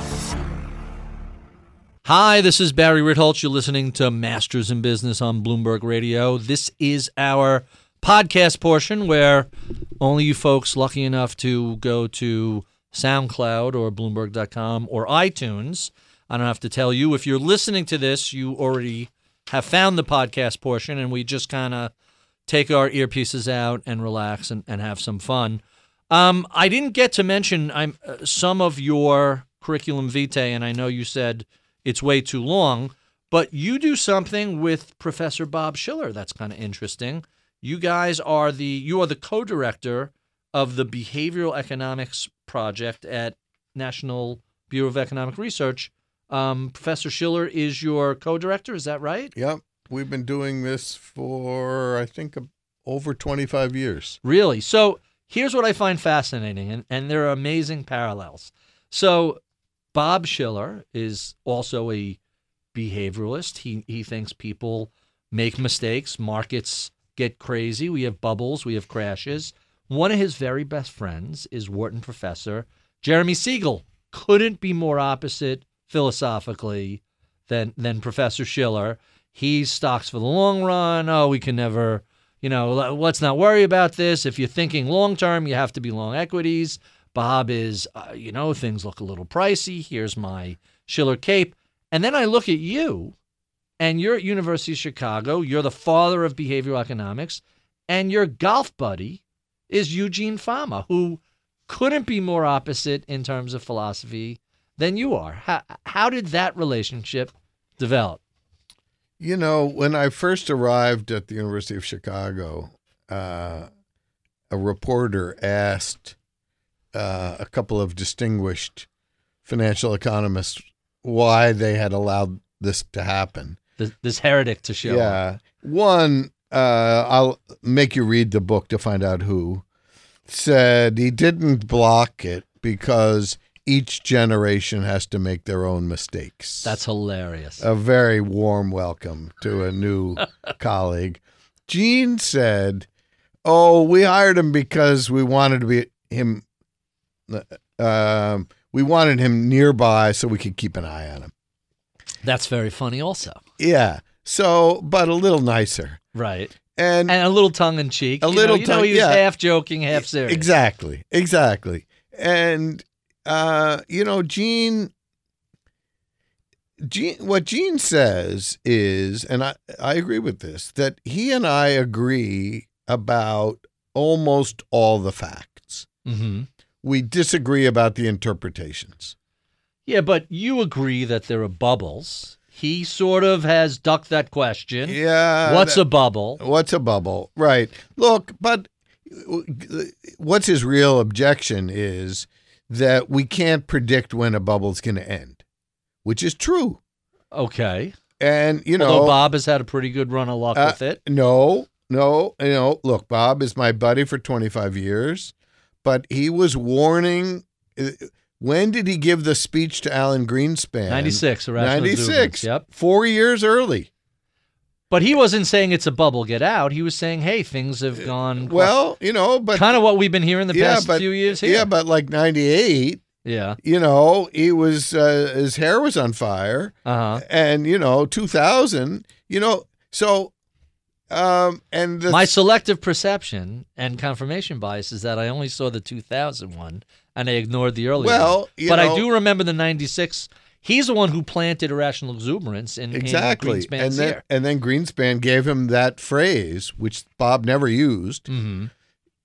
Hi, this is Barry Ritholtz. You're listening to Masters in Business on Bloomberg Radio. This is our podcast portion where only you folks lucky enough to go to SoundCloud or Bloomberg.com or iTunes. I don't have to tell you. If you're listening to this, you already have found the podcast portion, and we just kind of take our earpieces out and relax and, and have some fun. Um, I didn't get to mention I'm, uh, some of your curriculum vitae, and I know you said it's way too long, but you do something with Professor Bob Shiller that's kind of interesting. You guys are the you are the co-director of the Behavioral Economics Project at National Bureau of Economic Research. Um, Professor Shiller is your co-director. Is that right? Yep. We've been doing this for, I think, over 25 years. Really? So here's what I find fascinating, and, and there are amazing parallels. So Bob Shiller is also a behavioralist. He he thinks people make mistakes, markets get crazy, we have bubbles, we have crashes. One of his very best friends is Wharton professor Jeremy Siegel. Couldn't be more opposite philosophically than than Professor Shiller. He stocks for the long run. Oh, we can never, you know, let's not worry about this. If you're thinking long term, you have to be long equities. Bob is, uh, you know, things look a little pricey. Here's my Shiller cape. And then I look at you, and you're at University of Chicago. You're the father of behavioral economics, and your golf buddy is Eugene Fama, who couldn't be more opposite in terms of philosophy than you are. How, how did that relationship develop? You know, when I first arrived at the University of Chicago, uh, a reporter asked uh, a couple of distinguished financial economists why they had allowed this to happen. This, this heretic to show. Yeah. One, uh, I'll make you read the book to find out who said he didn't block it because each generation has to make their own mistakes. That's hilarious. A very warm welcome to a new colleague. Gene said, "Oh, we hired him because we wanted to be him. Uh, we wanted him nearby so we could keep an eye on him." That's very funny, also. Yeah. So, but a little nicer, Right. and, And a little tongue in cheek. A You little know, you know tongue- he was yeah. half joking, half serious. Exactly. Exactly. And uh, you know, Gene Gene what Gene says is, and I, I agree with this, that he and I agree about almost all the facts. Mm-hmm. We disagree about the interpretations. Yeah, but you agree that there are bubbles. He sort of has ducked that question. Yeah. What's that- a bubble? What's a bubble? Right. Look, but what's his real objection is that we can't predict when a bubble's going to end, which is true. Okay. And you know, Although Bob has had a pretty good run of luck Uh, with it. no, no, you know, look, Bob is my buddy for 25 years, but he was warning. Uh, When did he give the speech to Alan Greenspan? 96, irrational 96. exuberance, Yep. Four years early. But he wasn't saying it's a bubble, get out. He was saying, hey, things have gone Well, you know, but kind of what we've been hearing the yeah, past but few years here. yeah, but like 98, yeah. you know, he was uh, his hair was on fire, Uh-huh. and you know, 2000, you know, so um and the My selective perception and confirmation bias is that I only saw the 2000 one and I ignored the earlier Well, you But know- I do remember the 96. He's the one who planted irrational exuberance in, exactly in Greenspan's and then ear. and then Greenspan gave him that phrase which Bob never used hmm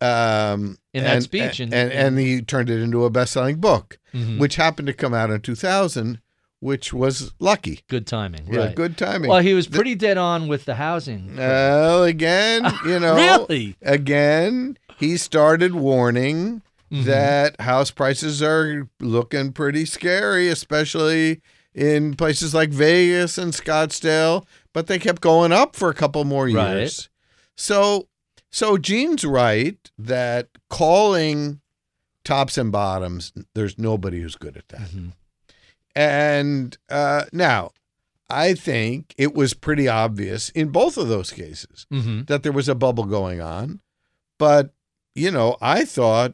um In that and- speech, and and- and, he turned it into a best-selling book Mhm. which happened to come out in 2000 which was lucky Good timing. yeah right. good timing Well, he was pretty dead on with the housing. well again you know Really? again he started warning Mhm. that house prices are looking pretty scary especially in places like Vegas and Scottsdale but they kept going up for a couple more years Right. so so Gene's right that calling tops and bottoms there's nobody who's good at that Mhm. And uh, now I think it was pretty obvious in both of those cases Mhm. that there was a bubble going on. But, you know, I thought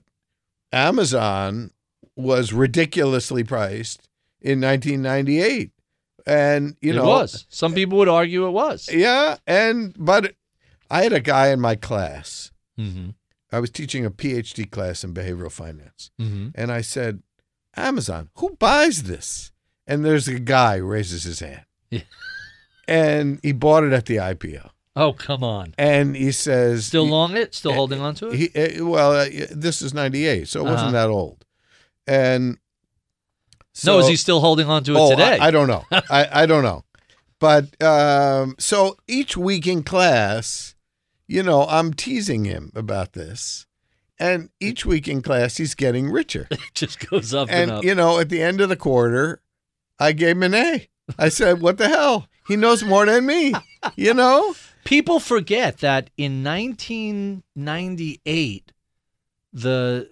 Amazon was ridiculously priced in 1998. And, you it know, was. Some people would argue it was. yeah. And, but I had a guy in my class. hmm I was teaching a PhD class in behavioral finance. hmm And I said, Amazon, who buys this? And there's a guy who raises his hand. Yeah. And he bought it at the IPO. Oh, come on. And he says, Still long it? Still holding on to it? He, uh, well, uh, this is 98, so it Uh-huh. wasn't that old. And so, no, is he still holding on to it oh, today? I, I don't know. I, I don't know. But um, so each week in class, you know, I'm teasing him about this. And each week in class, he's getting richer. It just goes up and, And, up. you know, at the end of the quarter, I gave him an A. I said, What the hell? He knows more than me, you know? People forget that in 1998, the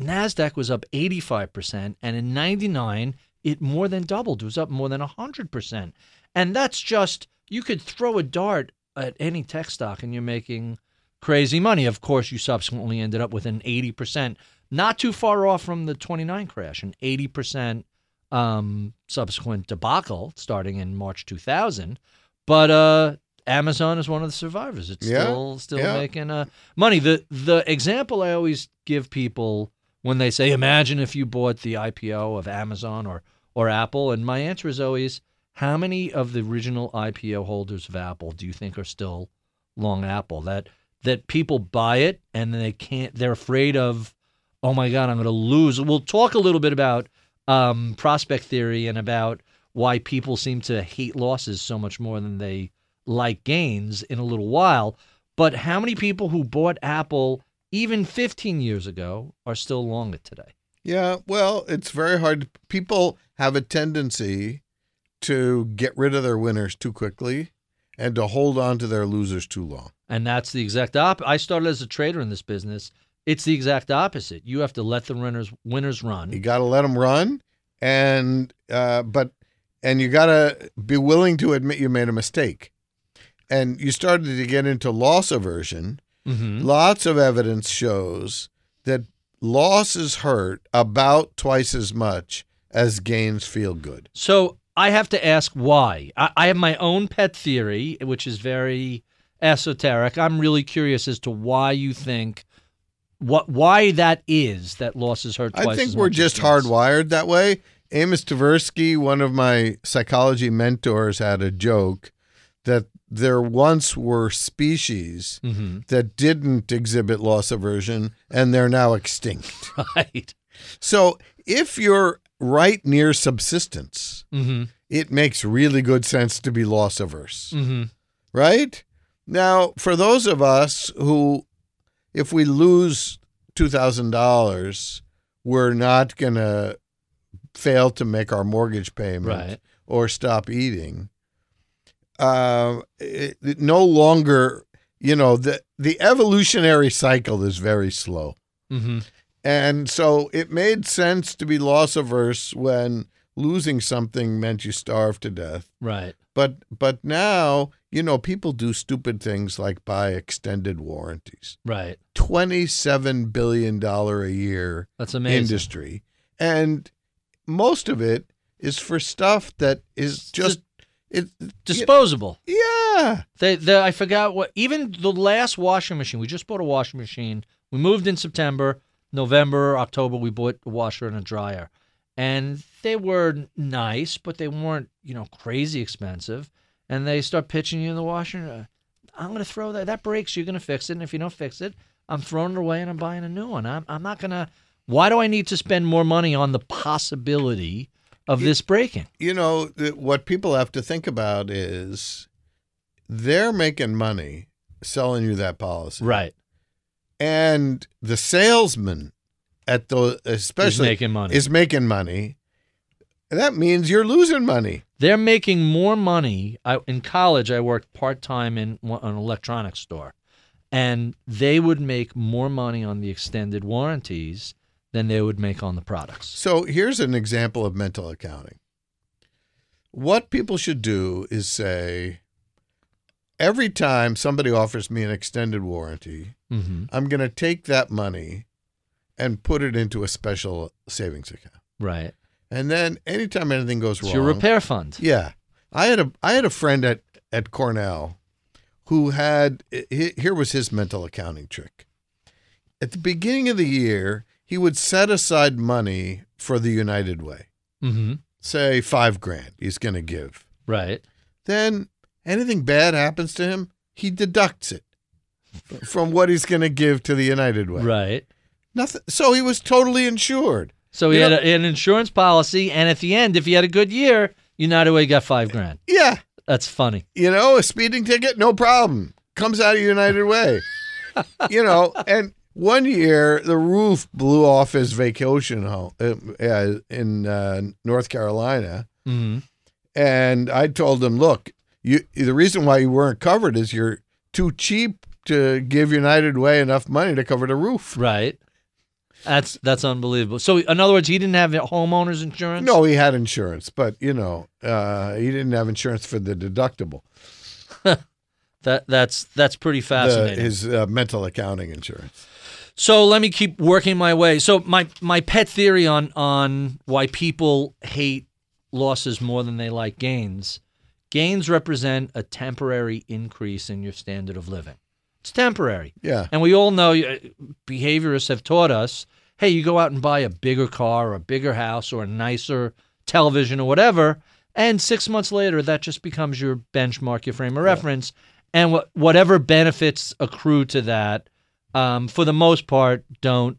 NASDAQ was up 85%, and in 99, it more than doubled. It was up more than 100%. And that's just, you could throw a dart at any tech stock and you're making crazy money. Of course, you subsequently ended up with an 80%, not too far off from the 29 crash, an 80% um, subsequent debacle starting in March 2000. But uh, Amazon is one of the survivors. It's Yeah, still still yeah. making uh, money. The the example I always give people when they say, "Imagine if you bought the IPO of Amazon or or Apple," and my answer is always, "How many of the original IPO holders of Apple do you think are still long Apple? That that people buy it and they can't. They're afraid of, oh my God, I'm going to lose." We'll talk a little bit about um, prospect theory and about why people seem to hate losses so much more than they like gains in a little while. But how many people who bought Apple even 15 years ago are still long it today? Yeah, well, it's very hard. People have a tendency to get rid of their winners too quickly and to hold on to their losers too long. And that's the exact op. I started as a trader in this business. It's the exact opposite. You have to let the winners winners run. You got to let them run, and uh, but and you got to be willing to admit you made a mistake. And you started to get into loss aversion. hmm Lots of evidence shows that losses hurt about twice as much as gains feel good. So I have to ask why. I, I have my own pet theory, which is very esoteric. I'm really curious as to why you think what why that is that losses hurt twice. I think we're just hardwired that way. Amos Tversky, one of my psychology mentors, had a joke that there once were species Mhm. that didn't exhibit loss aversion and they're now extinct. Right. so if you're right near subsistence, Mm-hmm. it makes really good sense to be loss averse, Mm-hmm. right? Now, for those of us who, if we lose $2,000, we're not going to fail to make our mortgage payment Right. or stop eating. Uh, it, it no longer, you know, the the evolutionary cycle is very slow, Mm-hmm. and so it made sense to be loss averse when losing something meant you starve to death. Right. But but now, you know, people do stupid things like buy extended warranties. Right. Twenty seven billion dollar a year That's amazing. industry, and most of it is for stuff that is just it. Disposable. Yeah, They, they, I forgot what. Even the last washing machine. We just bought a washing machine. We moved in September, November, October. We bought a washer and a dryer, and they were nice, but they weren't, you know, crazy expensive. And they start pitching you in the washer. uh, I'm going to throw that. That breaks. You're going to fix it. And if you don't fix it, I'm throwing it away and I'm buying a new one. I'm, I'm not going to. Why do I need to spend more money on the possibility of this breaking? you know what people have to think about is they're making money selling you that policy, Right. and the salesman at the Is especially making money. is making money. That means you're losing money. They're making more money. I, in college, I worked part time in an electronics store, and they would make more money on the extended warranties than they would make on the products. So here's an example of mental accounting. What people should do is say, every time somebody offers me an extended warranty, Mm-hmm. I'm going to take that money and put it into a special savings account. Right. And then anytime anything goes It's wrong, your repair fund. yeah, I had a I had a friend at at Cornell who had here was his mental accounting trick. At the beginning of the year, he would set aside money for the United Way. Mm-hmm. Say five grand he's going to give. Right. Then anything bad happens to him, he deducts it from what he's going to give to the United Way. Right. Nothing. So he was totally insured. So he You had know- a, an insurance policy, and at the end, if he had a good year, United Way got five grand. Yeah, That's funny. you know, a speeding ticket, no problem. Comes out of United Way. you know, and one year the roof blew off his vacation home uh, in uh, North Carolina, hmm and I told him, "Look, you the reason why you weren't covered is you're too cheap to give United Way enough money to cover the roof." Right. That's that's unbelievable. So, in other words, he didn't have homeowners insurance. No, he had insurance, but you know, uh, he didn't have insurance for the deductible, that that's that's pretty the, fascinating. his uh, mental accounting insurance. So let me keep working my way. So my my pet theory on on why people hate losses more than they like gains. Gains represent a temporary increase in your standard of living. It's temporary. Yeah, And we all know uh, behaviorists have taught us, hey, you go out and buy a bigger car or a bigger house or a nicer television or whatever, and 6 months later that just becomes your benchmark, your frame of reference, and what whatever benefits accrue to that um, for the most part don't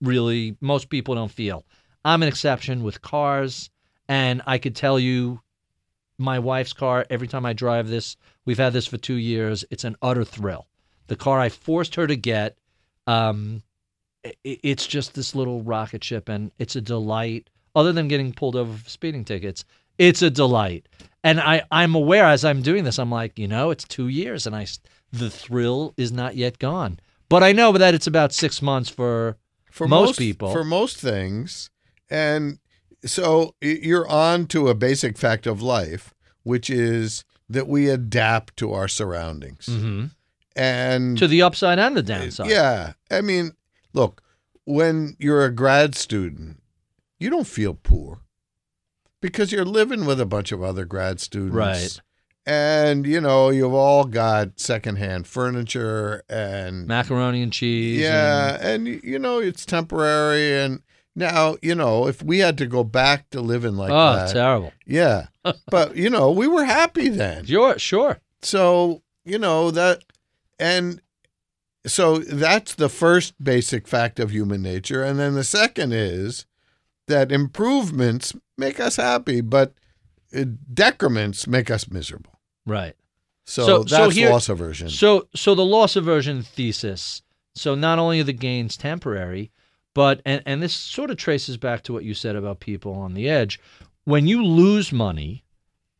really most people don't feel. I'm an exception with cars and I could tell you my wife's car every time I drive this, we've had this for 2 years, it's an utter thrill the car I forced her to get. Um, it's just this little rocket ship, and it's a delight. Other than getting pulled over for speeding tickets, it's a delight. And I, I'm aware as I'm doing this, I'm like, you know, it's two years, and I, the thrill is not yet gone. But I know that it's about six months for for most people. for most things, and so you're on to a basic fact of life, which is that we adapt to our surroundings, mm-hmm. and to the upside and the downside. Yeah. I mean, look, when you're a grad student, you don't feel poor because you're living with a bunch of other grad students. Right. And, you know, you've all got secondhand furniture and, macaroni and cheese. yeah. And, you know, it's temporary. And now, you know, if we had to go back to living like oh, that, terrible. yeah. but, you know, we were happy then Sure, sure. so you know that and so that's the first basic fact of human nature and then the second is that improvements make us happy but uh, decrements make us miserable Right. so, So- that's so here- loss aversion So, so the loss aversion thesis. So not only are the gains temporary, but and and this sort of traces back to what you said about people on the edge. When you lose money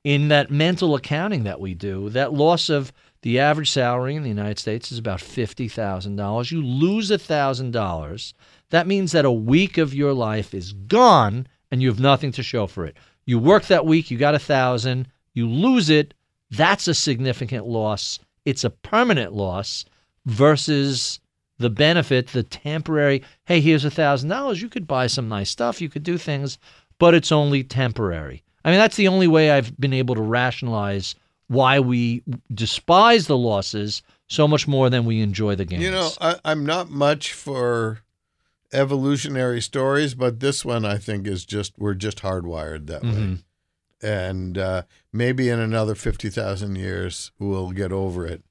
in that mental accounting that we do, that loss of the average salary in the United States is about fifty thousand dollars. You lose a thousand dollars. That means that a week of your life is gone, and you have nothing to show for it. You work that week, you got a thousand. You lose it. That's a significant loss. It's a permanent loss versus the benefit, the temporary, hey, here's a thousand dollars. You could buy some nice stuff, you could do things, but it's only temporary. I mean, that's the only way I've been able to rationalize why we despise the losses so much more than we enjoy the gains. you know I, i'm not much for evolutionary stories but this one i think is just we're just hardwired that way Mhm. and uh, maybe in another fifty thousand years we'll get over it,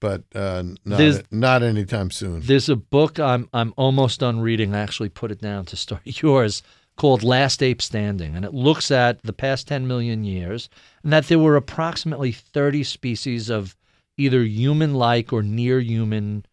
but uh, not There's- not anytime soon. There's a book I'm I'm almost done reading. I actually put it down to start yours called Last Ape Standing, and it looks at the past 10 million years and that there were approximately 30 species of either human-like or near human,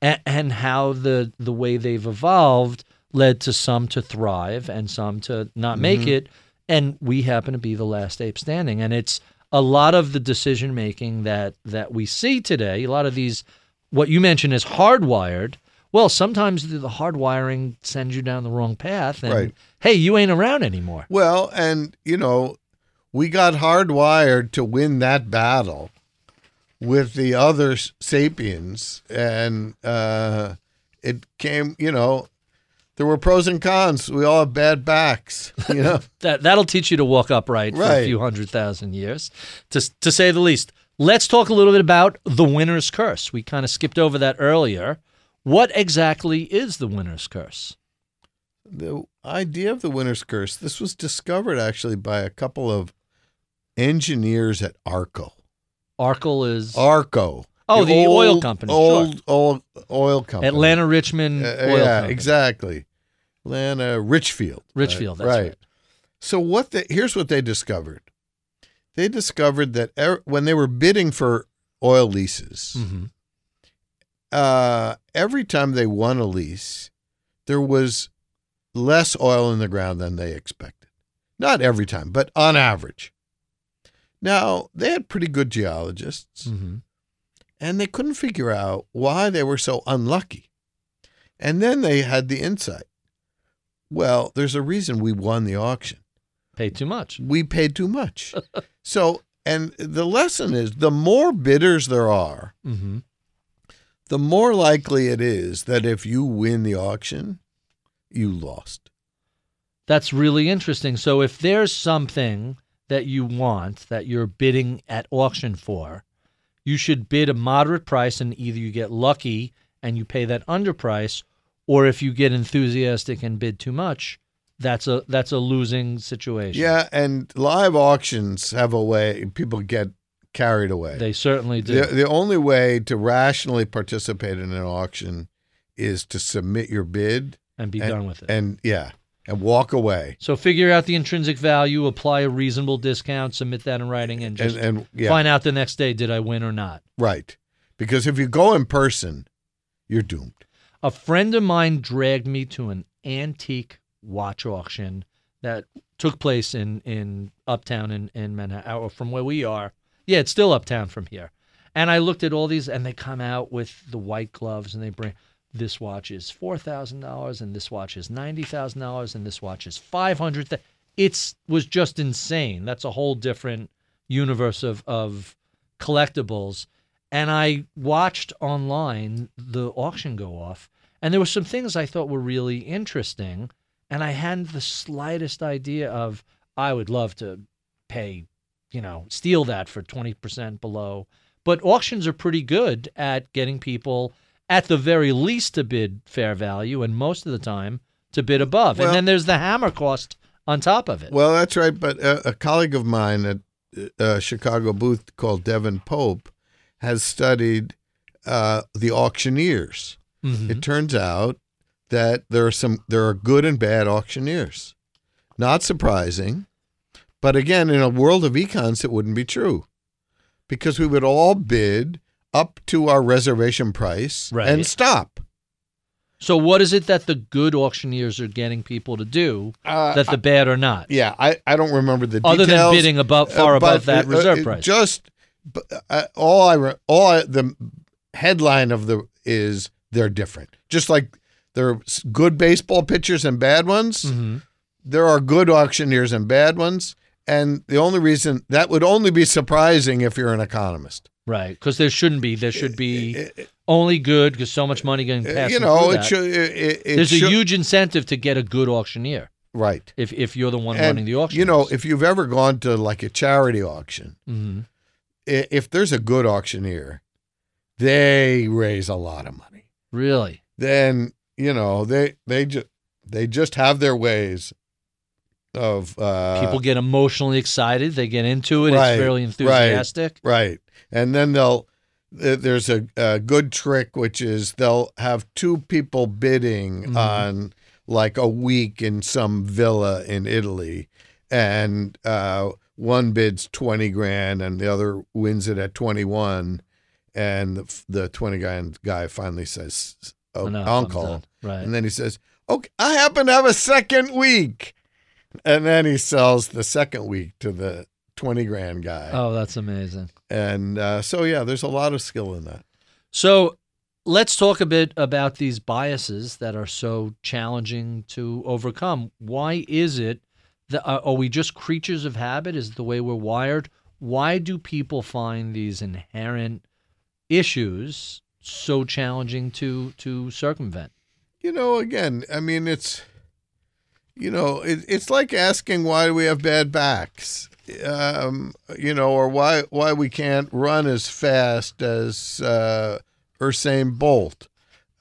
and, and how the the way they've evolved led to some to thrive and some to not make mm-hmm. it, and we happen to be the last ape standing, and it's a lot of the decision making that that we see today. A lot of these what you mentioned is hardwired. Well, sometimes the the hardwiring sends you down the wrong path, and Right. Hey, you ain't around anymore. Well, and you know, we got hardwired to win that battle with the other sapiens, and uh, it came. You know, there were pros and cons. We all have bad backs. You know. That that'll teach you to walk upright for a few hundred thousand years, to to say the least. Let's talk a little bit about the winner's curse. We kind of skipped over that earlier. What exactly is the winner's curse? The idea of the winner's curse this was discovered actually by a couple of engineers at ARCO Arkle is ARCO Oh, the oil company, sure. old old oil company Atlanta Richmond Uh, yeah Company. exactly Atlantic Richfield Richfield, Uh, that's right. so what they here's what they discovered they discovered that er, when they were bidding for oil leases Mhm. uh, every time they won a lease, there was less oil in the ground than they expected. Not every time, but on average. Now, they had pretty good geologists, Mm-hmm. and they couldn't figure out why they were so unlucky. And then they had the insight. Well, there's a reason we won the auction. Paid too much. We paid too much. so, and the lesson is the more bidders there are, Mm-hmm. the more likely it is that if you win the auction, you lost. That's really interesting. So if there's something that you want that you're bidding at auction for, you should bid a moderate price and either you get lucky and you pay that underprice, or if you get enthusiastic and bid too much, that's a that's a losing situation. Yeah, and live auctions have a way people get carried away. They certainly do. the, the only way to rationally participate in an auction is to submit your bid and be and, done with it. and yeah, and walk away. so figure out the intrinsic value, apply a reasonable discount, submit that in writing, and And just and yeah, find out the next day did I win or not. right. Because if you go in person, you're doomed. A friend of mine dragged me to an antique watch auction that took place in, in Uptown in, in Manhattan, from where we are. Yeah, it's still Uptown from here. And I looked at all these, and they come out with the white gloves, and they bring this watch is four thousand dollars, and this watch is ninety thousand dollars, and this watch is five hundred. It's was just insane. That's a whole different universe of of collectibles. And I watched online the auction go off, and there were some things I thought were really interesting, and I hadn't the slightest idea of. I would love to pay, you know, steal that for twenty percent below. But auctions are pretty good at getting people, at the very least, to bid fair value, and most of the time to bid above. Well- and then there's the hammer cost on top of it. Well, that's right. But a, a colleague of mine at uh, Chicago booth called Devin Pope has studied uh, the auctioneers. Mhm. It turns out that there are some there are good and bad auctioneers. Not surprising, but again, in a world of econs, it wouldn't be true, because we would all bid up to our reservation price Right. and stop. So, what is it that the good auctioneers are getting people to do Uh, that the bad are not? Yeah, I, I don't remember the details. Other than bidding above, far Uh, above that uh, reserve uh, price. Just uh, all I re- all I, the headline of the is they're different. Just like there are good baseball pitchers and bad ones, Mhm. there are good auctioneers and bad ones. And the only reason that would only be surprising if you're an economist. Right, because there shouldn't be. There should be only good because so much money getting passed. Uh, you know, it should. There's should- a huge incentive to get a good auctioneer right. if if you're the one And, running the auction. You know, if you've ever gone to like a charity auction, hmm if there's a good auctioneer, they raise a lot of money. really, then you know they they just they just have their ways of uh people get emotionally excited. They get into it. right, it's fairly enthusiastic. right and then they'll there's a, a good trick which is they'll have two people bidding Mhm. on like a week in some villa in Italy and uh one bids 20 grand and the other wins it at 21 and the, the 20 grand guy finally says oh, Enough, I'm uncle. Right. And then he says, "Okay, I happen to have a second week." And then he sells the second week to the 20 grand guy. oh, that's amazing. And uh, so yeah, there's a lot of skill in that. So let's talk a bit about these biases that are so challenging to overcome. Why is it that uh, are we just creatures of habit? Is it the way we're wired? Why do people find these inherent issues so challenging to to circumvent? You know, again, I mean it's you know, it, it's like asking why do we have bad backs? Um, you know, or why why we can't run as fast as uh Usain Bolt.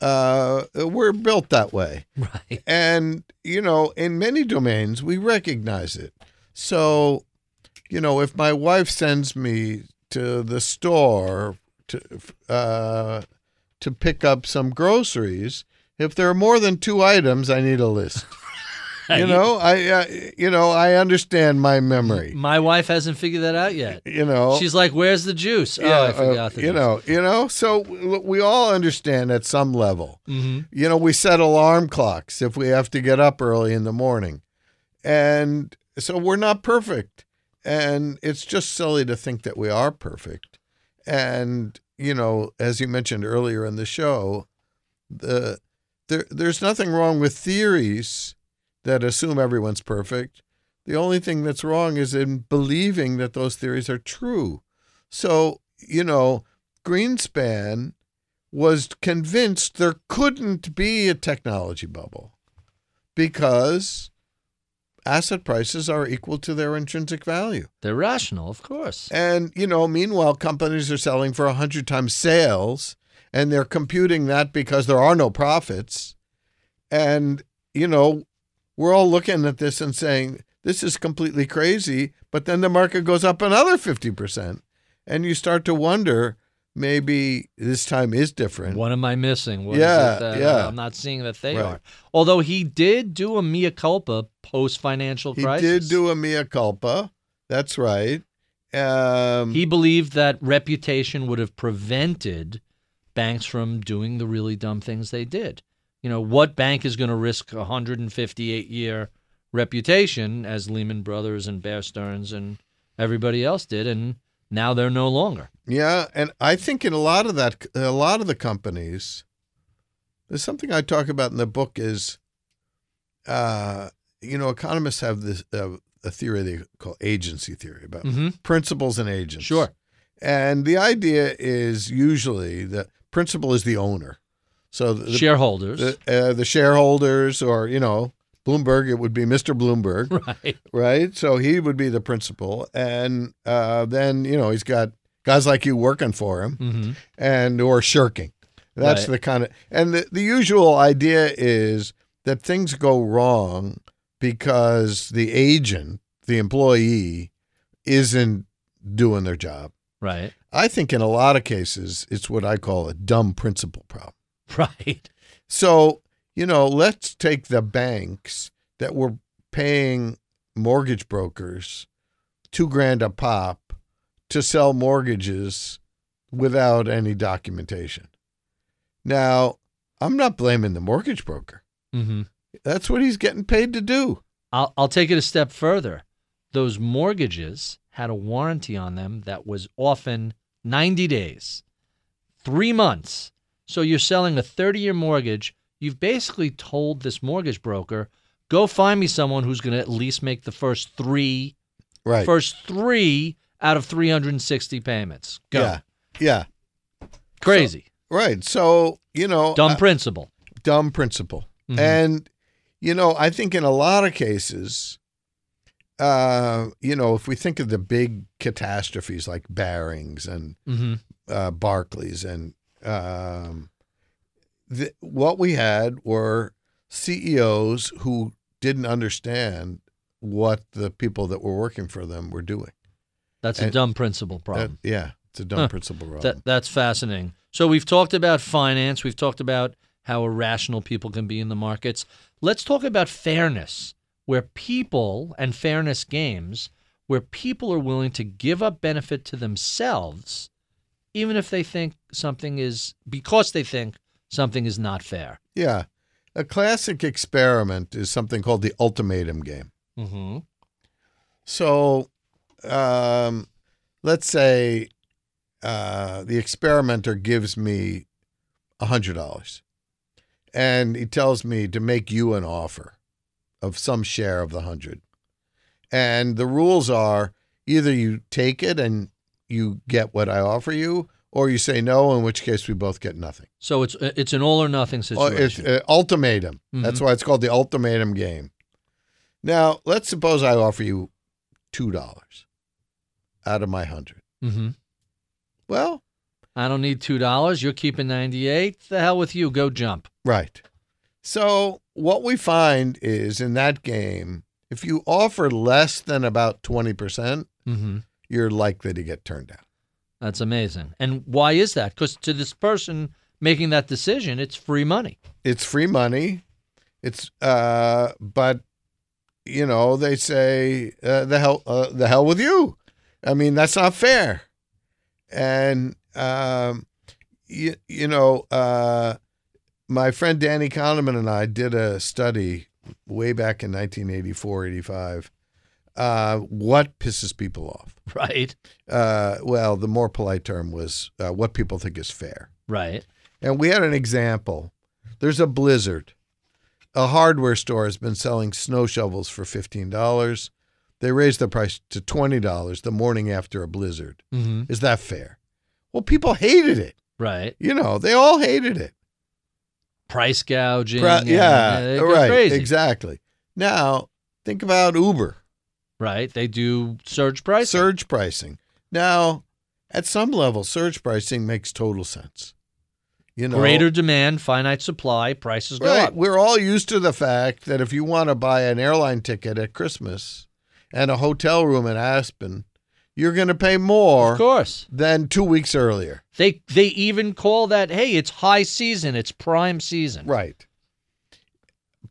Uh, we're built that way. Right. And, you know, in many domains, we recognize it. So, you know, if my wife sends me to the store to, uh, to pick up some groceries, if there are more than two items, I need a list. You know, I uh, you know I understand my memory. My wife hasn't figured that out yet. You know, She's like, "Where's the juice?" yeah, oh, I uh, forgot the you juice. know, you know. So we all understand at some level. hmm You know, we set alarm clocks if we have to get up early in the morning, and so we're not perfect. And it's just silly to think that we are perfect. And you know, as you mentioned earlier in the show, the there there's nothing wrong with theories that assume everyone's perfect. The only thing that's wrong is in believing that those theories are true. So, you know, Greenspan was convinced there couldn't be a technology bubble because asset prices are equal to their intrinsic value. They're rational, of course. And, you know, meanwhile, companies are selling for 100 times sales and they're computing that because there are no profits. And, you know, we're all looking at this and saying, this is completely crazy. But then the market goes up another 50%. And you start to wonder maybe this time is different. What am I missing? What is Yeah, it that, yeah. uh, I'm not seeing that they Right. are. Although he did do a mea culpa post financial crisis. He did do a mea culpa. That's right. Um, He believed that reputation would have prevented banks from doing the really dumb things they did. You know, what bank is going to risk a 158 year reputation as Lehman Brothers and Bear Stearns and everybody else did, and now they're no longer. Yeah, and I think in a lot of that, a lot of the companies, there's something I talk about in the book is, uh, you know, economists have this uh, a theory they call agency theory about Mm-hmm. principals and agents. Sure. and the idea is usually that principal is the owner, so the Shareholders. the, uh, the shareholders, or you know, Bloomberg, it would be Mr. Bloomberg, right. right? So he would be the principal, and uh, then you know he's got guys like you working for him Mm-hmm. and or shirking. That's Right. the kind of and the, the usual idea is that things go wrong because the agent, the employee, isn't doing their job. Right. I think in a lot of cases it's what I call a dumb principal problem. Right. So, you know, let's take the banks that were paying mortgage brokers two grand a pop to sell mortgages without any documentation. Now, I'm not blaming the mortgage broker. Mm-hmm. That's what he's getting paid to do. I'll, I'll take it a step further. Those mortgages had a warranty on them that was often 90 days, three months. So you're selling a 30 year mortgage. You've basically told this mortgage broker, go find me someone who's going to at least make the first three, Right. first three out of 360 payments. Go. Yeah. Yeah. Crazy. Right. So, you know, Dumb uh, principal. dumb principal. Mhm. And, you know, I think in a lot of cases, uh, you know, if we think of the big catastrophes like Barings and hmm uh, Barclays and um, the, what we had were CEOs who didn't understand what the people that were working for them were doing. That's a dumb principal That- problem. yeah, it's a dumb Huh. principal problem. That that's fascinating. So we've talked about finance. We've talked about how irrational people can be in the markets. Let's talk about fairness, where people and fairness games, where people are willing to give up benefit to themselves, even if they think something is because they think something is not fair. yeah. A classic experiment is something called the ultimatum game. Mm-hmm. So, um, let's say uh, the experimenter gives me a hundred dollars, and he tells me to make you an offer of some share of the hundred, and the rules are either you take it and you get what I offer you, or you say no, in which case we both get nothing. So it's it's an all or nothing Oh, it's situation. uh, ultimatum. That's why it's called the ultimatum game. Now, let's suppose I offer you two dollars out of my hundred. mm-hmm. Well, I don't need two dollars. You're keeping ninety eight. The hell with you. Go jump. right. So what we find is in that game, if you offer less than about twenty percent, Mm-hmm. You're likely to get turned down. That's amazing. And why is that? Because to this person making that decision, it's free money. It's free money. It's uh, but you know, they say uh, the hell, uh, the hell with you. I mean, that's not fair. And um, you, you know, uh, my friend Danny Kahneman and I did a study way back in 1984, 85. Uh, what pisses people off? Right. Uh, well, the more polite term was uh, what people think is fair. Right. And we had an example. There's a blizzard. A hardware store has been selling snow shovels for $15. They raised the price to $20 the morning after a blizzard. Mm-hmm. Is that fair? Well, people hated it. Right. You know, they all hated it. Price gouging. And- yeah, goes right. Crazy. Exactly. Now, think about Uber. Right. They do surge price. Surge pricing. Now, at some level, surge pricing makes total sense. You know, Greater demand, finite supply, prices go right? up. We're all used to the fact that if you want to buy an airline ticket at Christmas and a hotel room in Aspen, you're going to pay more Of course. than two weeks earlier. They they even call that, hey, it's high season, it's prime season. Right.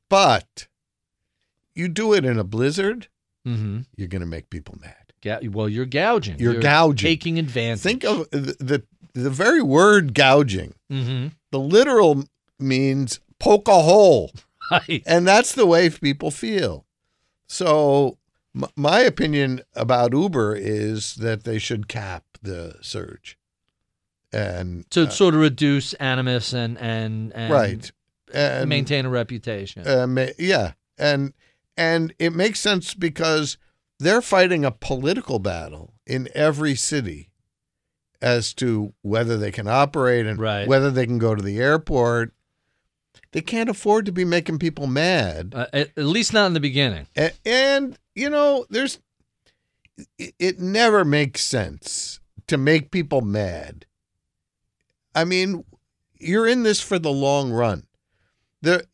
But you do it in a blizzard, Mm-hmm. you're going to make people mad. Ga- well, you're gouging. You're gouging. Taking advantage. Think of the, the the very word gouging. Mm-hmm. The literal means poke a hole. Right. And that's the way people feel. So, m- my opinion about Uber is that they should cap the surge. And To uh, sort of reduce animus and and, and right. And maintain a reputation. uh, ma- yeah. And and it makes sense because they're fighting a political battle in every city as to whether they can operate and Right. whether they can go to the airport. They can't afford to be making people mad. Uh, at, at least not in the beginning. A- And, you know, there's it- it never makes sense to make people mad. I mean, you're in this for the long run. The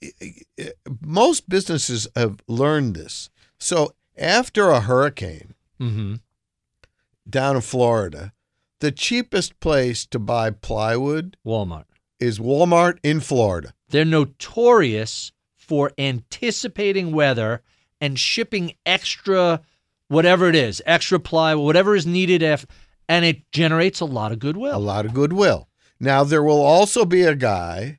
most businesses have learned this. So after a hurricane Mm-hmm. down in Florida, the cheapest place to buy plywood Walmart. is Walmart in Florida. They're notorious for anticipating weather and shipping extra, whatever it is, extra plywood, whatever is needed, af- and it generates a lot of goodwill. a lot of goodwill. Now there will also be a guy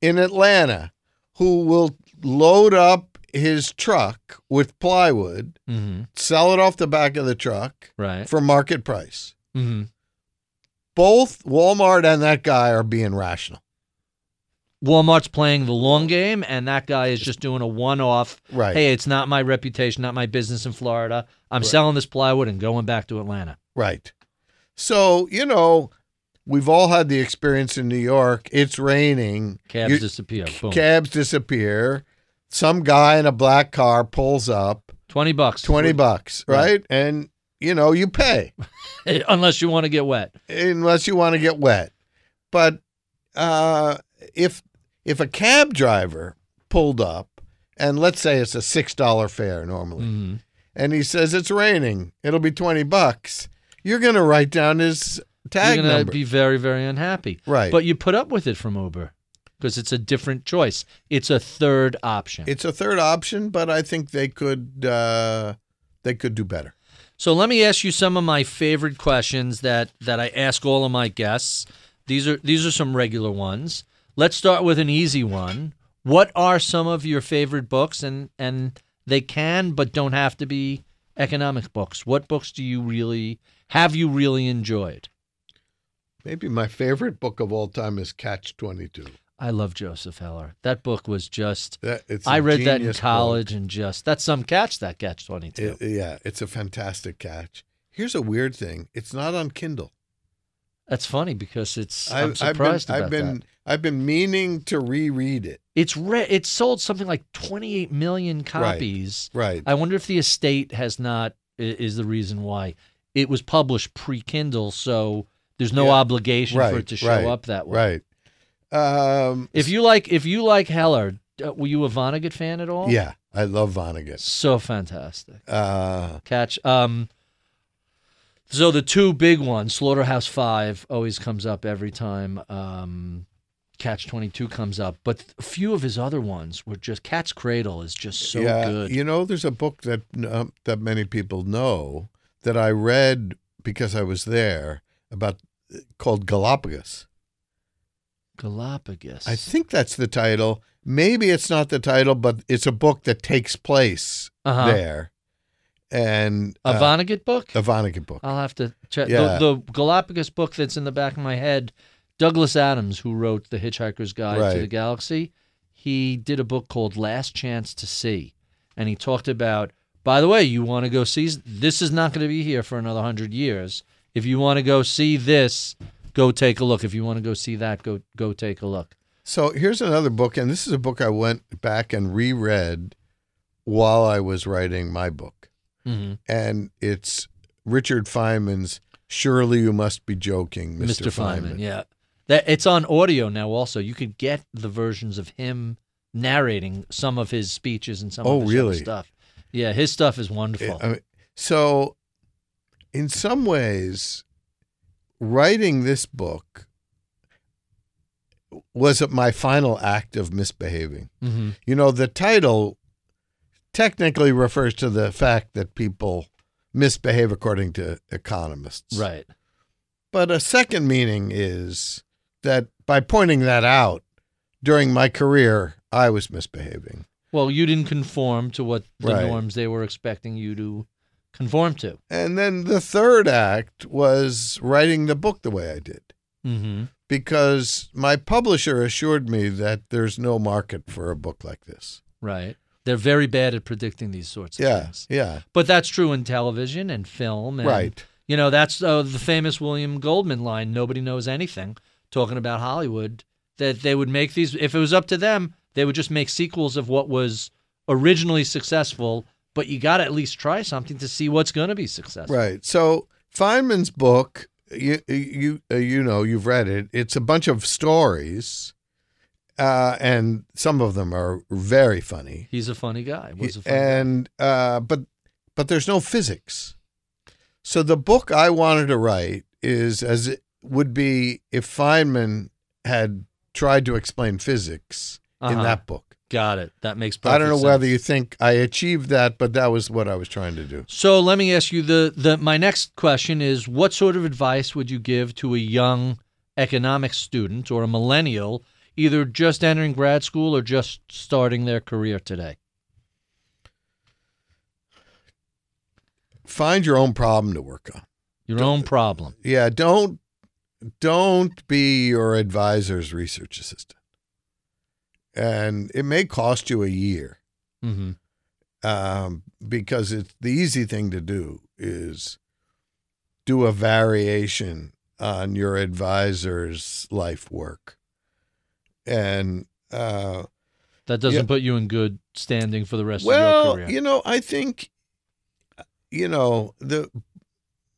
in Atlanta who will load up his truck with plywood, Mm-hmm. sell it off the back of the truck Right. for market price. Mm-hmm. Both Walmart and that guy are being rational. Walmart's playing the long game, and that guy is just doing a one-off. Right. Hey, it's not my reputation, not my business in Florida. I'm Right. selling this plywood and going back to Atlanta. Right. So, you know, we've all had the experience in New York. It's raining. Cabs You- disappear. Boom. Cabs disappear. Some guy in a black car pulls up, Twenty bucks. 20 bucks, Right. right? And, you know, you pay. Unless you want to get wet. unless you want to get wet. But uh, if if a cab driver pulled up, and let's say it's a six dollar fare normally, Mhm. and he says it's raining, it'll be twenty bucks. You're gonna write down his tag You're gonna number, be very, very unhappy. right? But you put up with it from Uber because it's a different choice. It's a third option. it's a third option, but I think they could uh, they could do better. So let me ask you some of my favorite questions that that I ask all of my guests. These are these are some regular ones. Let's start with an easy one. What are some of your favorite books and and they can but don't have to be economic books. What books do you really have you really enjoyed? Maybe my favorite book of all time is Catch Twenty Two. I love Joseph Heller. That book was just That I read that in genius book. college and just that's some catch that catch 22. It- yeah, it's a fantastic catch. Here's a weird thing: it's not on Kindle. That's funny because it's I'm I've, surprised I've been, about I've been, that. I've been meaning to reread it. It's re- it's sold something like 28 million copies. Right. I wonder if the estate has not is the reason why it was published pre-Kindle, so there's no Yeah. obligation for it to show right, up that way. Right. Um, If you like if you like Heller, uh, were you a Vonnegut fan at all? yeah, I love Vonnegut. So fantastic. Uh, Catch. Um, so the two big ones, Slaughterhouse Five, always comes up every time. Um, Catch 22 comes up, but a few of his other ones were just Cat's Cradle is just so yeah, good. you know, there's a book that um, that many people know that I read because I was there about called Galapagos. Galapagos. I think that's the title. Maybe it's not the title, but it's a book that takes place Uh-huh. there. And a uh, Vonnegut book? a Vonnegut book. I'll have to check. Yeah. The, the Galapagos book that's in the back of my head, Douglas Adams, who wrote The Hitchhiker's Guide to the Galaxy, he did a book called Last Chance to See. And he talked about, by the way, you want to go see, this is not going to be here for another 100 years. If you want to go see this, go take a look. If you want to go see that, go go take a look. So here's another book, and this is a book I went back and reread while I was writing my book. hmm And it's Richard Feynman's Surely You Must Be Joking, Mr. Mr. Feynman. Yeah, that it's on audio now. Also, you could get the versions of him narrating some of his speeches and some Oh, of his really? stuff. Yeah, his stuff is wonderful. I mean, so, in some ways, writing this book was my final act of misbehaving. hmm You know, the title technically refers to the fact that people misbehave according to economists. Right. But a second meaning is that by pointing that out during my career, I was misbehaving. Well, you didn't conform to what the Right. norms they were expecting you to conform to. And then the third act was writing the book the way I did. hmm because my publisher assured me that there's no market for a book like this. Right. They're very bad at predicting these sorts of Yeah, things. yeah, But that's true in television and film. And, right. You know, that's uh, the famous William Goldman line nobody knows anything, talking about Hollywood, that they would make these, if it was up to them, they would just make sequels of what was originally successful, but you got to at least try something to see what's going to be successful. Right. So Feynman's book, you you uh, you know, you've read it. It's a bunch of stories, uh, and some of them are very funny. He's a funny guy. Was a funny guy. and uh, but but there's no physics. So the book I wanted to write is as it would be if Feynman had tried to explain physics in Uh-huh. that book. Got it. That makes perfect I don't know sense. whether you think I achieved that, but that was what I was trying to do. So let me ask you the the my next question is what sort of advice would you give to a young economics student or a millennial either just entering grad school or just starting their career today? Find your own problem to work on. Your own problem. Yeah, don't don't be your advisor's research assistant. And it may cost you a year. hmm um, because it's the easy thing to do is do a variation on your advisor's life work, and uh, That doesn't Yeah. put you in good standing for the rest of well, your career. you know, I think, you know, the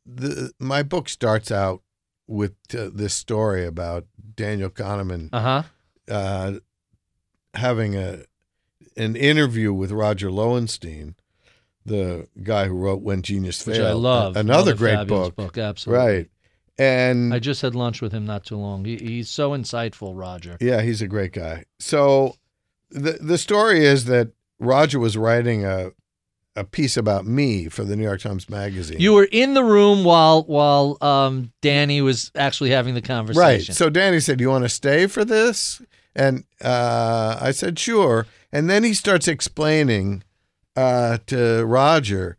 the my book starts out with uh, this story about Daniel Kahneman uh huh. uh, having a an interview with Roger Lowenstein, the guy who wrote When Genius Which Failed. I love. Another great fabulous book. Absolutely. Right. And I just had lunch with him not too long. He, he's so insightful, Roger. yeah, he's a great guy. So the the story is that Roger was writing a a piece about me for the New York Times Magazine. You were in the room while while um, Danny was actually having the conversation. right. So Danny said, do "You want to stay for this?" And uh, I said, "Sure." And then he starts explaining uh, to Roger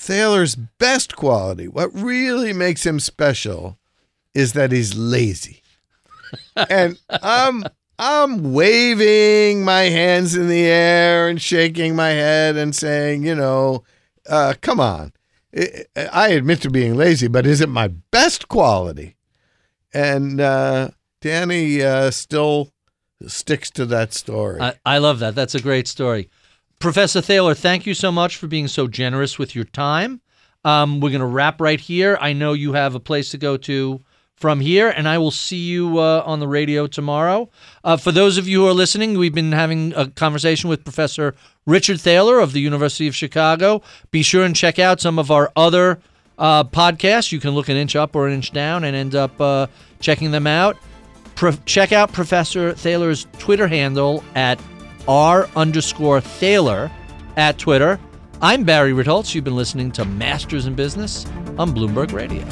Thaler's best quality, what really makes him special, is that he's lazy. and I'm I'm waving my hands in the air and shaking my head and saying, you know, uh, come on. I I admit to being lazy, but is it my best quality? And uh, Danny uh, still sticks to that story. I, I love that. That's a great story. Professor Thaler, thank you so much for being so generous with your time. Um, we're going to wrap right here. I know you have a place to go to from here, and I will see you uh, on the radio tomorrow. Uh, for those of you who are listening, we've been having a conversation with Professor Richard Thaler of the University of Chicago. Be sure and check out some of our other uh, podcasts. You can look an inch up or an inch down and end up uh, checking them out. Pro- check out Professor Thaler's Twitter handle at r underscore Thaler at Twitter. I'm Barry Ritholtz. You've been listening to Masters in Business on Bloomberg Radio.